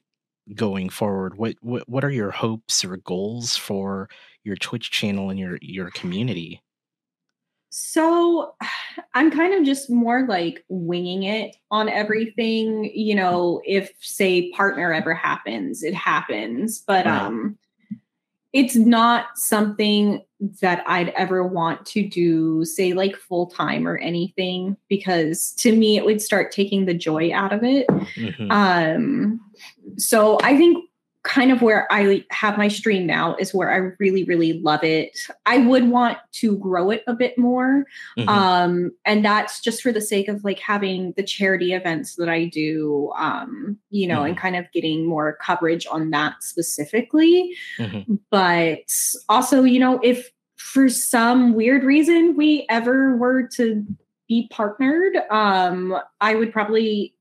going forward? What what what are your hopes or goals for your Twitch channel and your your community? So I'm kind of just more like winging it on everything. You know, if say partner ever happens, it happens. But right. um it's not something that I'd ever want to do, say, like full time or anything, because to me, it would start taking the joy out of it. Mm-hmm. Um, so I think kind of where I have my stream now is where I really, really love it. I would want to grow it a bit more. Mm-hmm. Um, and that's just for the sake of like having the charity events that I do, um, you know, mm-hmm. and kind of getting more coverage on that specifically. Mm-hmm. But also, you know, if for some weird reason we ever were to be partnered, um, I would probably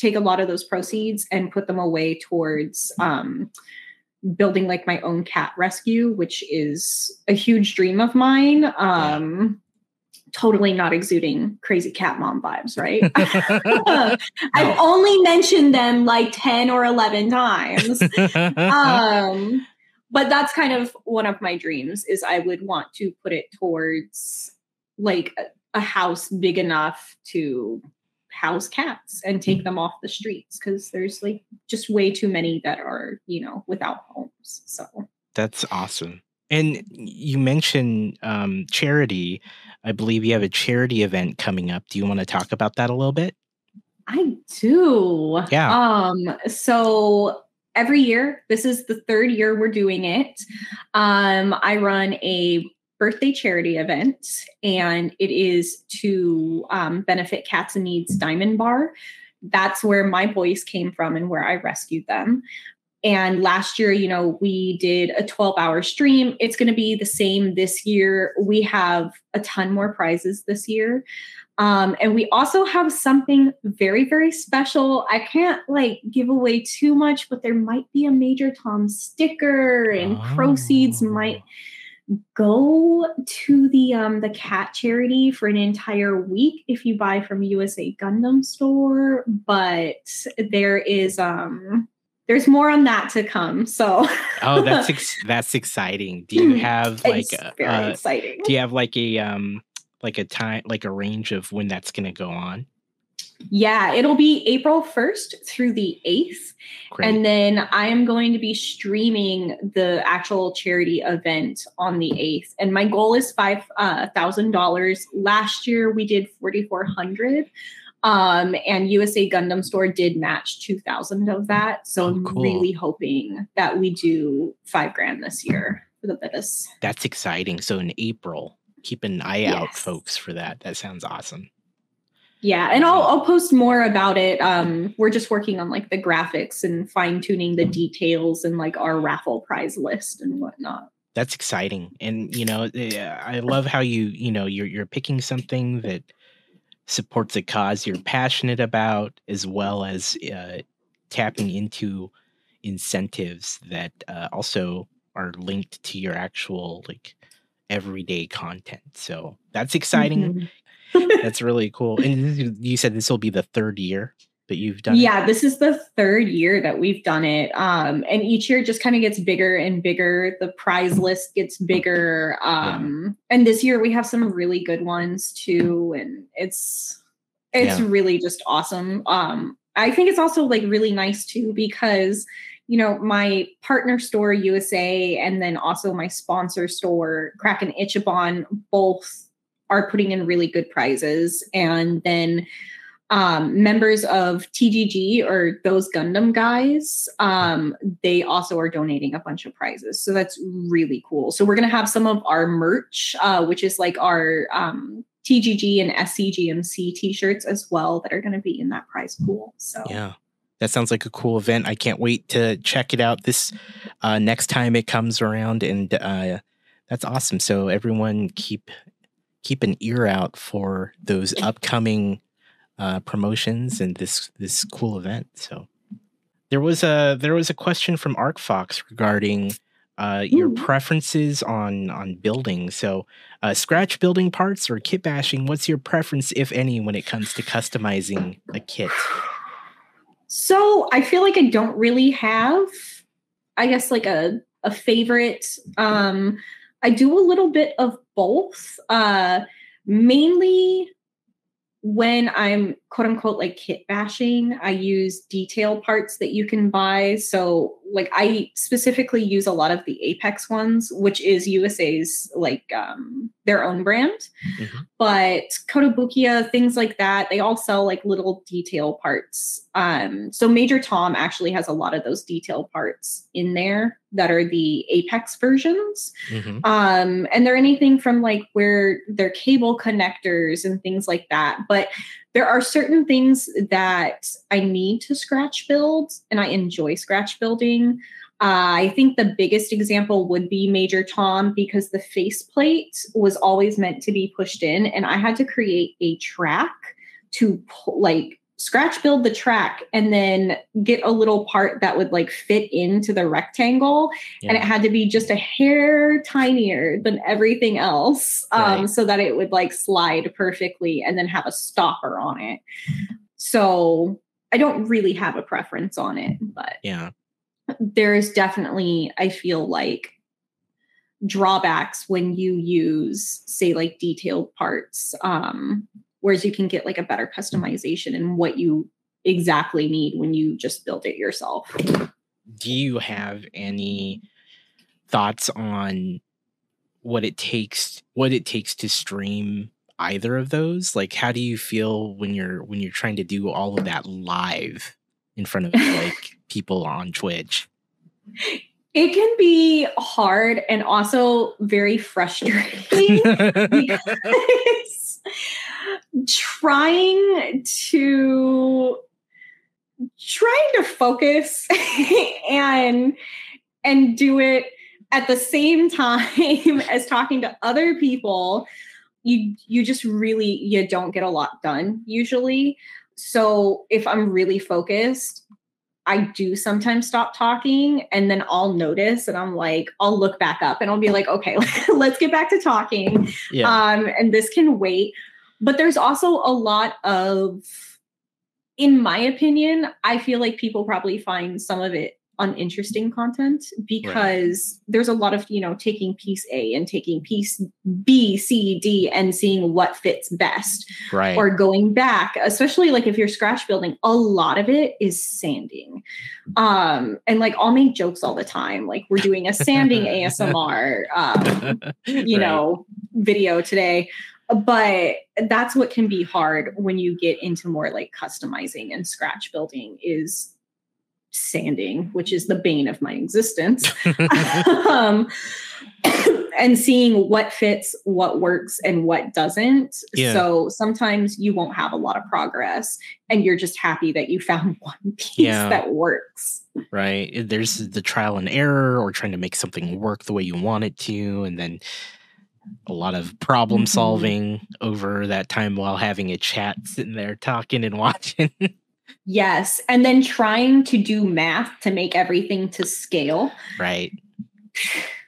take a lot of those proceeds and put them away towards um, building like my own cat rescue, which is a huge dream of mine. Um, totally not exuding crazy cat mom vibes, right? I've only mentioned them like 10 or 11 times. um, but that's kind of one of my dreams is I would want to put it towards like a, a house big enough to house cats and take them off the streets because there's like just way too many that are you know without homes so. That's awesome. And you mentioned um, charity. I believe you have a charity event coming up. Do you want to talk about that a little bit? I do. Yeah. Um so every year this is the third year we're doing it. Um i run a birthday charity event, and it is to um, benefit Cats and Needs Diamond Bar. That's where my voice came from and where I rescued them. And last year, you know, we did a 12 hour stream. It's going to be the same this year. We have a ton more prizes this year. Um, and we also have something very, very special. I can't like give away too much, but there might be a Major Tom sticker, and oh. proceeds might go to the um the cat charity for an entire week if you buy from USA Gundam store, but there is um there's more on that to come. So Oh, that's ex- that's exciting. Do you have like a, very uh, exciting. Do you have like a um like a time like a range of when that's going to go on? Yeah, it'll be April 1st through the 8th. Great. And then I am going to be streaming the actual charity event on the 8th. And my goal is $5,000. Uh, Last year we did 4,400. Um, and USA Gundam Store did match 2000 of that. So oh, I'm really hoping that we do five grand this year for the bidders. That's exciting. So in April, keep an eye yes. out, folks, for that. That sounds awesome. Yeah, and I'll I'll post more about it. Um, we're just working on like the graphics and fine tuning the details and like our raffle prize list and whatnot. That's exciting, and you know, eh, I love how you you know you're you're picking something that supports a cause you're passionate about, as well as uh, tapping into incentives that uh, also are linked to your actual like everyday content. So that's exciting. Mm-hmm. That's really cool. And you said this will be the third year that you've done yeah it? this is the third year that we've done it um and each year just kind of gets bigger and bigger the prize list gets bigger um yeah. and this year we have some really good ones too and it's it's yeah. really just awesome um i think it's also like really nice too because you know my partner store usa and then also my sponsor store kraken ichiban both are putting in really good prizes. And then um, members of TGG or those Gundam guys, um, they also are donating a bunch of prizes. So that's really cool. So we're going to have some of our merch, uh, which is like our um, TGG and SCGMC t shirts as well, that are going to be in that prize pool. So, yeah. That sounds like a cool event. I can't wait to check it out this uh, next time it comes around. And uh, that's awesome. So, everyone keep keep an ear out for those upcoming uh, promotions and this this cool event. So there was a there was a question from ArcFox regarding uh, your preferences on on building. So uh, scratch building parts or kit bashing. What's your preference, if any, when it comes to customizing a kit? So I feel like I don't really have, I guess, like a a favorite. Um, I do a little bit of both. Uh, mainly when I'm quote unquote like kit bashing. I use detail parts that you can buy. So like I specifically use a lot of the Apex ones, which is USA's like um their own brand. Mm-hmm. But Kotobukiya, things like that, they all sell like little detail parts. Um so Major Tom actually has a lot of those detail parts in there that are the Apex versions. Mm-hmm. Um and they're anything from like where they're cable connectors and things like that. But there are certain things that I need to scratch build and I enjoy scratch building. Uh, I think the biggest example would be Major Tom because the faceplate was always meant to be pushed in, and I had to create a track to like scratch build the track and then get a little part that would like fit into the rectangle yeah. and it had to be just a hair tinier than everything else um, right. so that it would like slide perfectly and then have a stopper on it so i don't really have a preference on it but yeah there's definitely i feel like drawbacks when you use say like detailed parts um whereas you can get like a better customization in what you exactly need when you just build it yourself. Do you have any thoughts on what it takes what it takes to stream either of those? Like how do you feel when you're when you're trying to do all of that live in front of like people on Twitch? It can be hard and also very frustrating because trying to trying to focus and and do it at the same time as talking to other people you you just really you don't get a lot done usually. So if i'm really focused I do sometimes stop talking and then I'll notice and I'm like, I'll look back up and I'll be like, okay, let's get back to talking. Yeah. Um, and this can wait. But there's also a lot of, in my opinion, I feel like people probably find some of it uninteresting content because right. there's a lot of you know taking piece A and taking piece B, C, D, and seeing what fits best. Right. Or going back, especially like if you're scratch building, a lot of it is sanding. Um, and like I'll make jokes all the time. Like we're doing a sanding ASMR um, you right. know, video today but that's what can be hard when you get into more like customizing and scratch building is sanding which is the bane of my existence um, and seeing what fits what works and what doesn't yeah. so sometimes you won't have a lot of progress and you're just happy that you found one piece yeah. that works right there's the trial and error or trying to make something work the way you want it to and then a lot of problem mm-hmm. solving mm-hmm. over that time while having a chat sitting there talking and watching. Yes. And then trying to do math to make everything to scale. Right.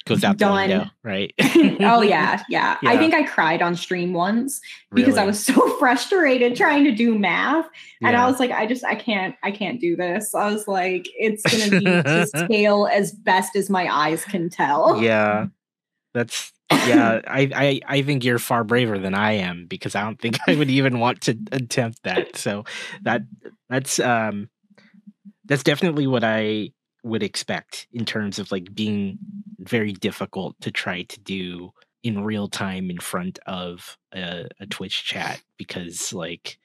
Goes out Done. the window, right? oh yeah, yeah, yeah, I think I cried on stream once because really? I was so frustrated trying to do math. Yeah. And I was like, I just I can't I can't do this. I was like, it's gonna be to scale as best as my eyes can tell. Yeah. That's yeah, I, I I think you're far braver than I am because I don't think I would even want to attempt that. So that that's um that's definitely what I would expect in terms of like being very difficult to try to do in real time in front of a, a Twitch chat because like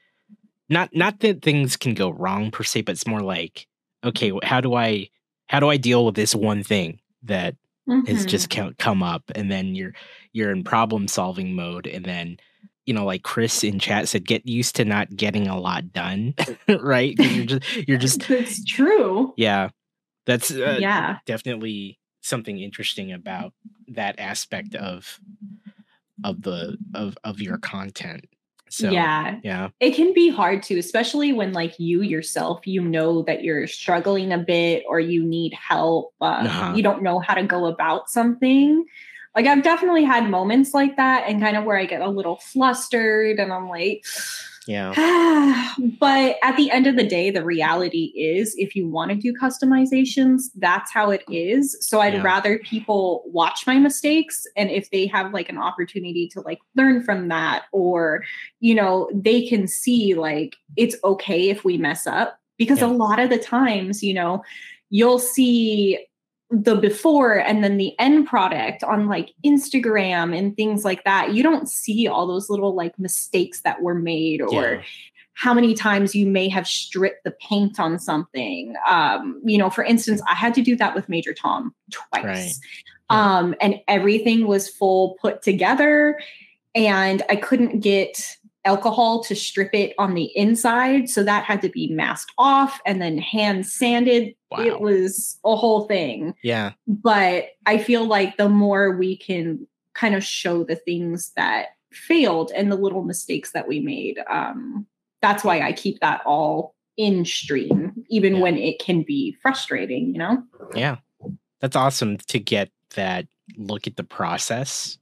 not not that things can go wrong per se, but it's more like okay, how do I how do I deal with this one thing that mm-hmm. has just come up and then you're you're in problem solving mode and then you know like chris in chat said get used to not getting a lot done right? You're just you're just it's true. Yeah. That's uh, yeah. definitely something interesting about that aspect of of the of of your content so, yeah. Yeah. It can be hard too, especially when like you yourself, you know that you're struggling a bit or you need help. Um, uh-huh. You don't know how to go about something. Like I've definitely had moments like that and kind of where I get a little flustered and I'm like, Yeah. but at the end of the day, the reality is if you want to do customizations, that's how it is. So I'd yeah. rather people watch my mistakes and if they have like an opportunity to like learn from that or you know, they can see like it's okay if we mess up because yeah. a lot of the times, you know, you'll see the before and then the end product on like Instagram and things like that, you don't see all those little like mistakes that were made or yeah. how many times you may have stripped the paint on something. Um, you know, for instance, I had to do that with Major Tom twice. Right. Yeah. Um, and everything was full put together and I couldn't get alcohol to strip it on the inside. So that had to be masked off and then hand sanded. Wow. It was a whole thing. Yeah. But I feel like the more we can kind of show the things that failed and the little mistakes that we made, um, that's why I keep that all in stream, even yeah. when it can be frustrating, you know? Yeah. That's awesome to get that look at the process.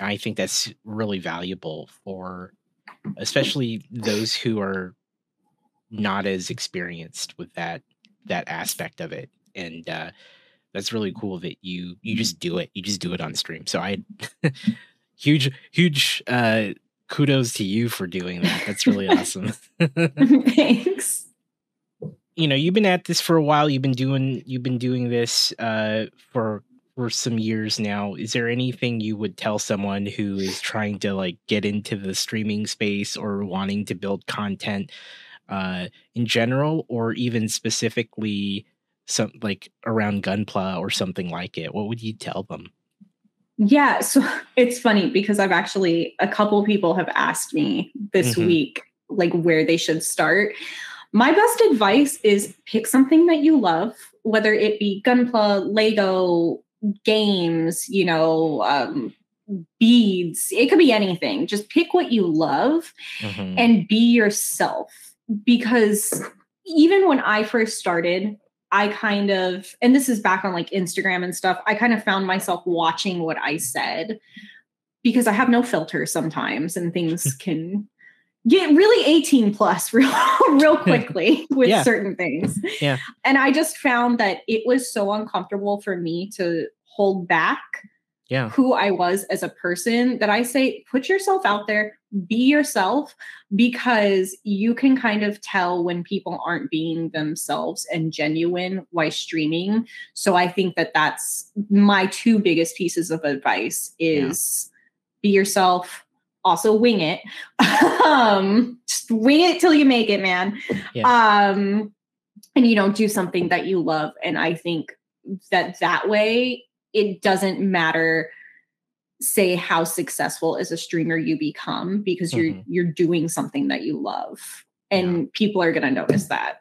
I think that's really valuable for especially those who are not as experienced with that that aspect of it. And uh that's really cool that you you just do it. You just do it on stream. So i huge huge uh kudos to you for doing that. That's really awesome. Thanks. You know you've been at this for a while. You've been doing you've been doing this uh for for some years now is there anything you would tell someone who is trying to like get into the streaming space or wanting to build content uh in general or even specifically some like around gunpla or something like it? What would you tell them? Yeah so it's funny because i've actually a couple people have asked me this mm-hmm. week like where they should start. My best advice is pick something that you love whether it be gunpla lego games, you know, um, beads. It could be anything. Just pick what you love mm-hmm. and be yourself. Because even when I first started, I kind of, and this is back on like Instagram and stuff, I kind of found myself watching what I said because I have no filter sometimes and things can get really 18 plus real real quickly with yeah. certain things. Yeah. And I just found that it was so uncomfortable for me to hold back yeah. who I was as a person that I say put yourself out there, be yourself because you can kind of tell when people aren't being themselves and genuine while streaming. So I think that that's my two biggest pieces of advice is yeah. be yourself, also wing it. um, just wing it till you make it, man. Yeah. Um, and you know, do something that you love. And I think that that way it doesn't matter say how successful as a streamer you become because you're mm-hmm. you're doing something that you love and yeah. people are going to notice that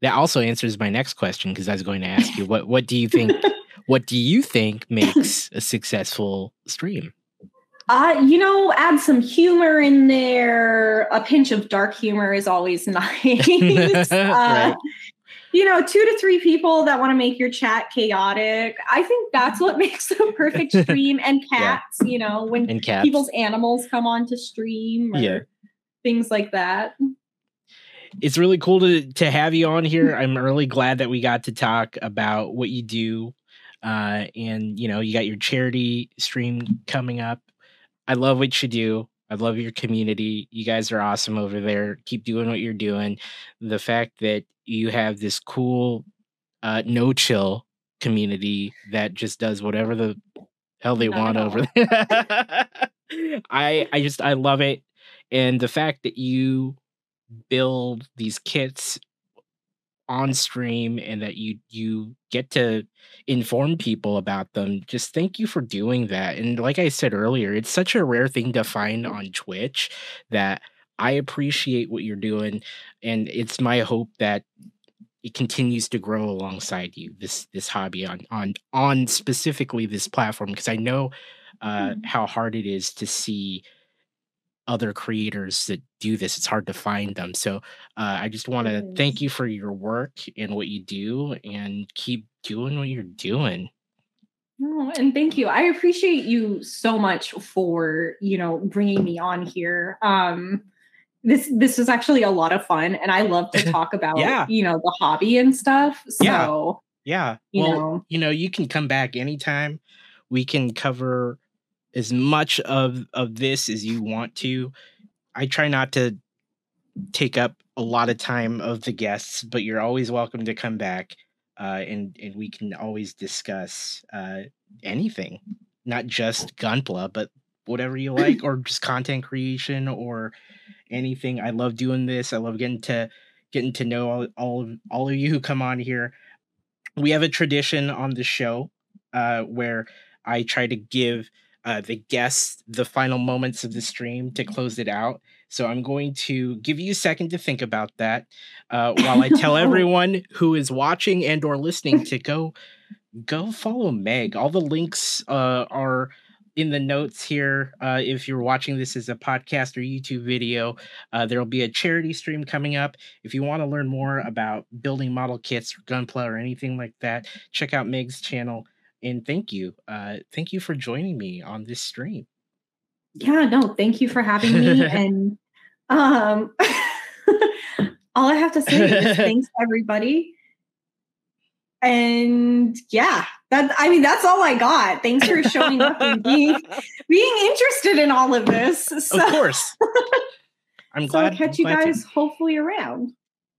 that also answers my next question because i was going to ask you what what do you think what do you think makes a successful stream uh, you know, add some humor in there. A pinch of dark humor is always nice. uh, right. You know, two to three people that want to make your chat chaotic. I think that's what makes a perfect stream. and cats, yeah. you know, when people's animals come on to stream yeah. things like that. It's really cool to to have you on here. I'm really glad that we got to talk about what you do. Uh, and you know, you got your charity stream coming up I love what you do. I love your community. You guys are awesome over there. Keep doing what you're doing. The fact that you have this cool uh, no chill community that just does whatever the hell they Not want over there. I I just I love it. And the fact that you build these kits on stream and that you you get to inform people about them just thank you for doing that and like i said earlier it's such a rare thing to find on twitch that i appreciate what you're doing and it's my hope that it continues to grow alongside you this this hobby on on on specifically this platform because i know uh, mm-hmm. how hard it is to see other creators that do this. It's hard to find them. So uh, I just want to thank you for your work and what you do and keep doing what you're doing. Oh, and thank you. I appreciate you so much for, you know, bringing me on here. Um, this this is actually a lot of fun and I love to talk about yeah. you know the hobby and stuff. So yeah. yeah. well, know. you know, you can come back anytime. We can cover as much of of this as you want to. I try not to take up a lot of time of the guests, but you're always welcome to come back, uh, and and we can always discuss uh, anything, not just Gunpla, but whatever you like, or just content creation or anything. I love doing this. I love getting to getting to know all all of, all of you who come on here. We have a tradition on the show uh, where I try to give uh, the guests the final moments of the stream to close it out. So I'm going to give you a second to think about that uh, while I tell everyone who is watching and or listening to go go follow Meg. All the links uh, are in the notes here. Uh, if you're watching this as a podcast or YouTube video, uh, there will be a charity stream coming up. If you want to learn more about building model kits or gunpla or anything like that, check out Meg's channel and thank you. Uh, thank you for joining me on this stream. Yeah, no, thank you for having me. and um, all I have to say is thanks, everybody. And yeah, that I mean that's all I got. Thanks for showing up and being being interested in all of this. So. Of course. I'm glad. So I'll catch you guys to. hopefully around.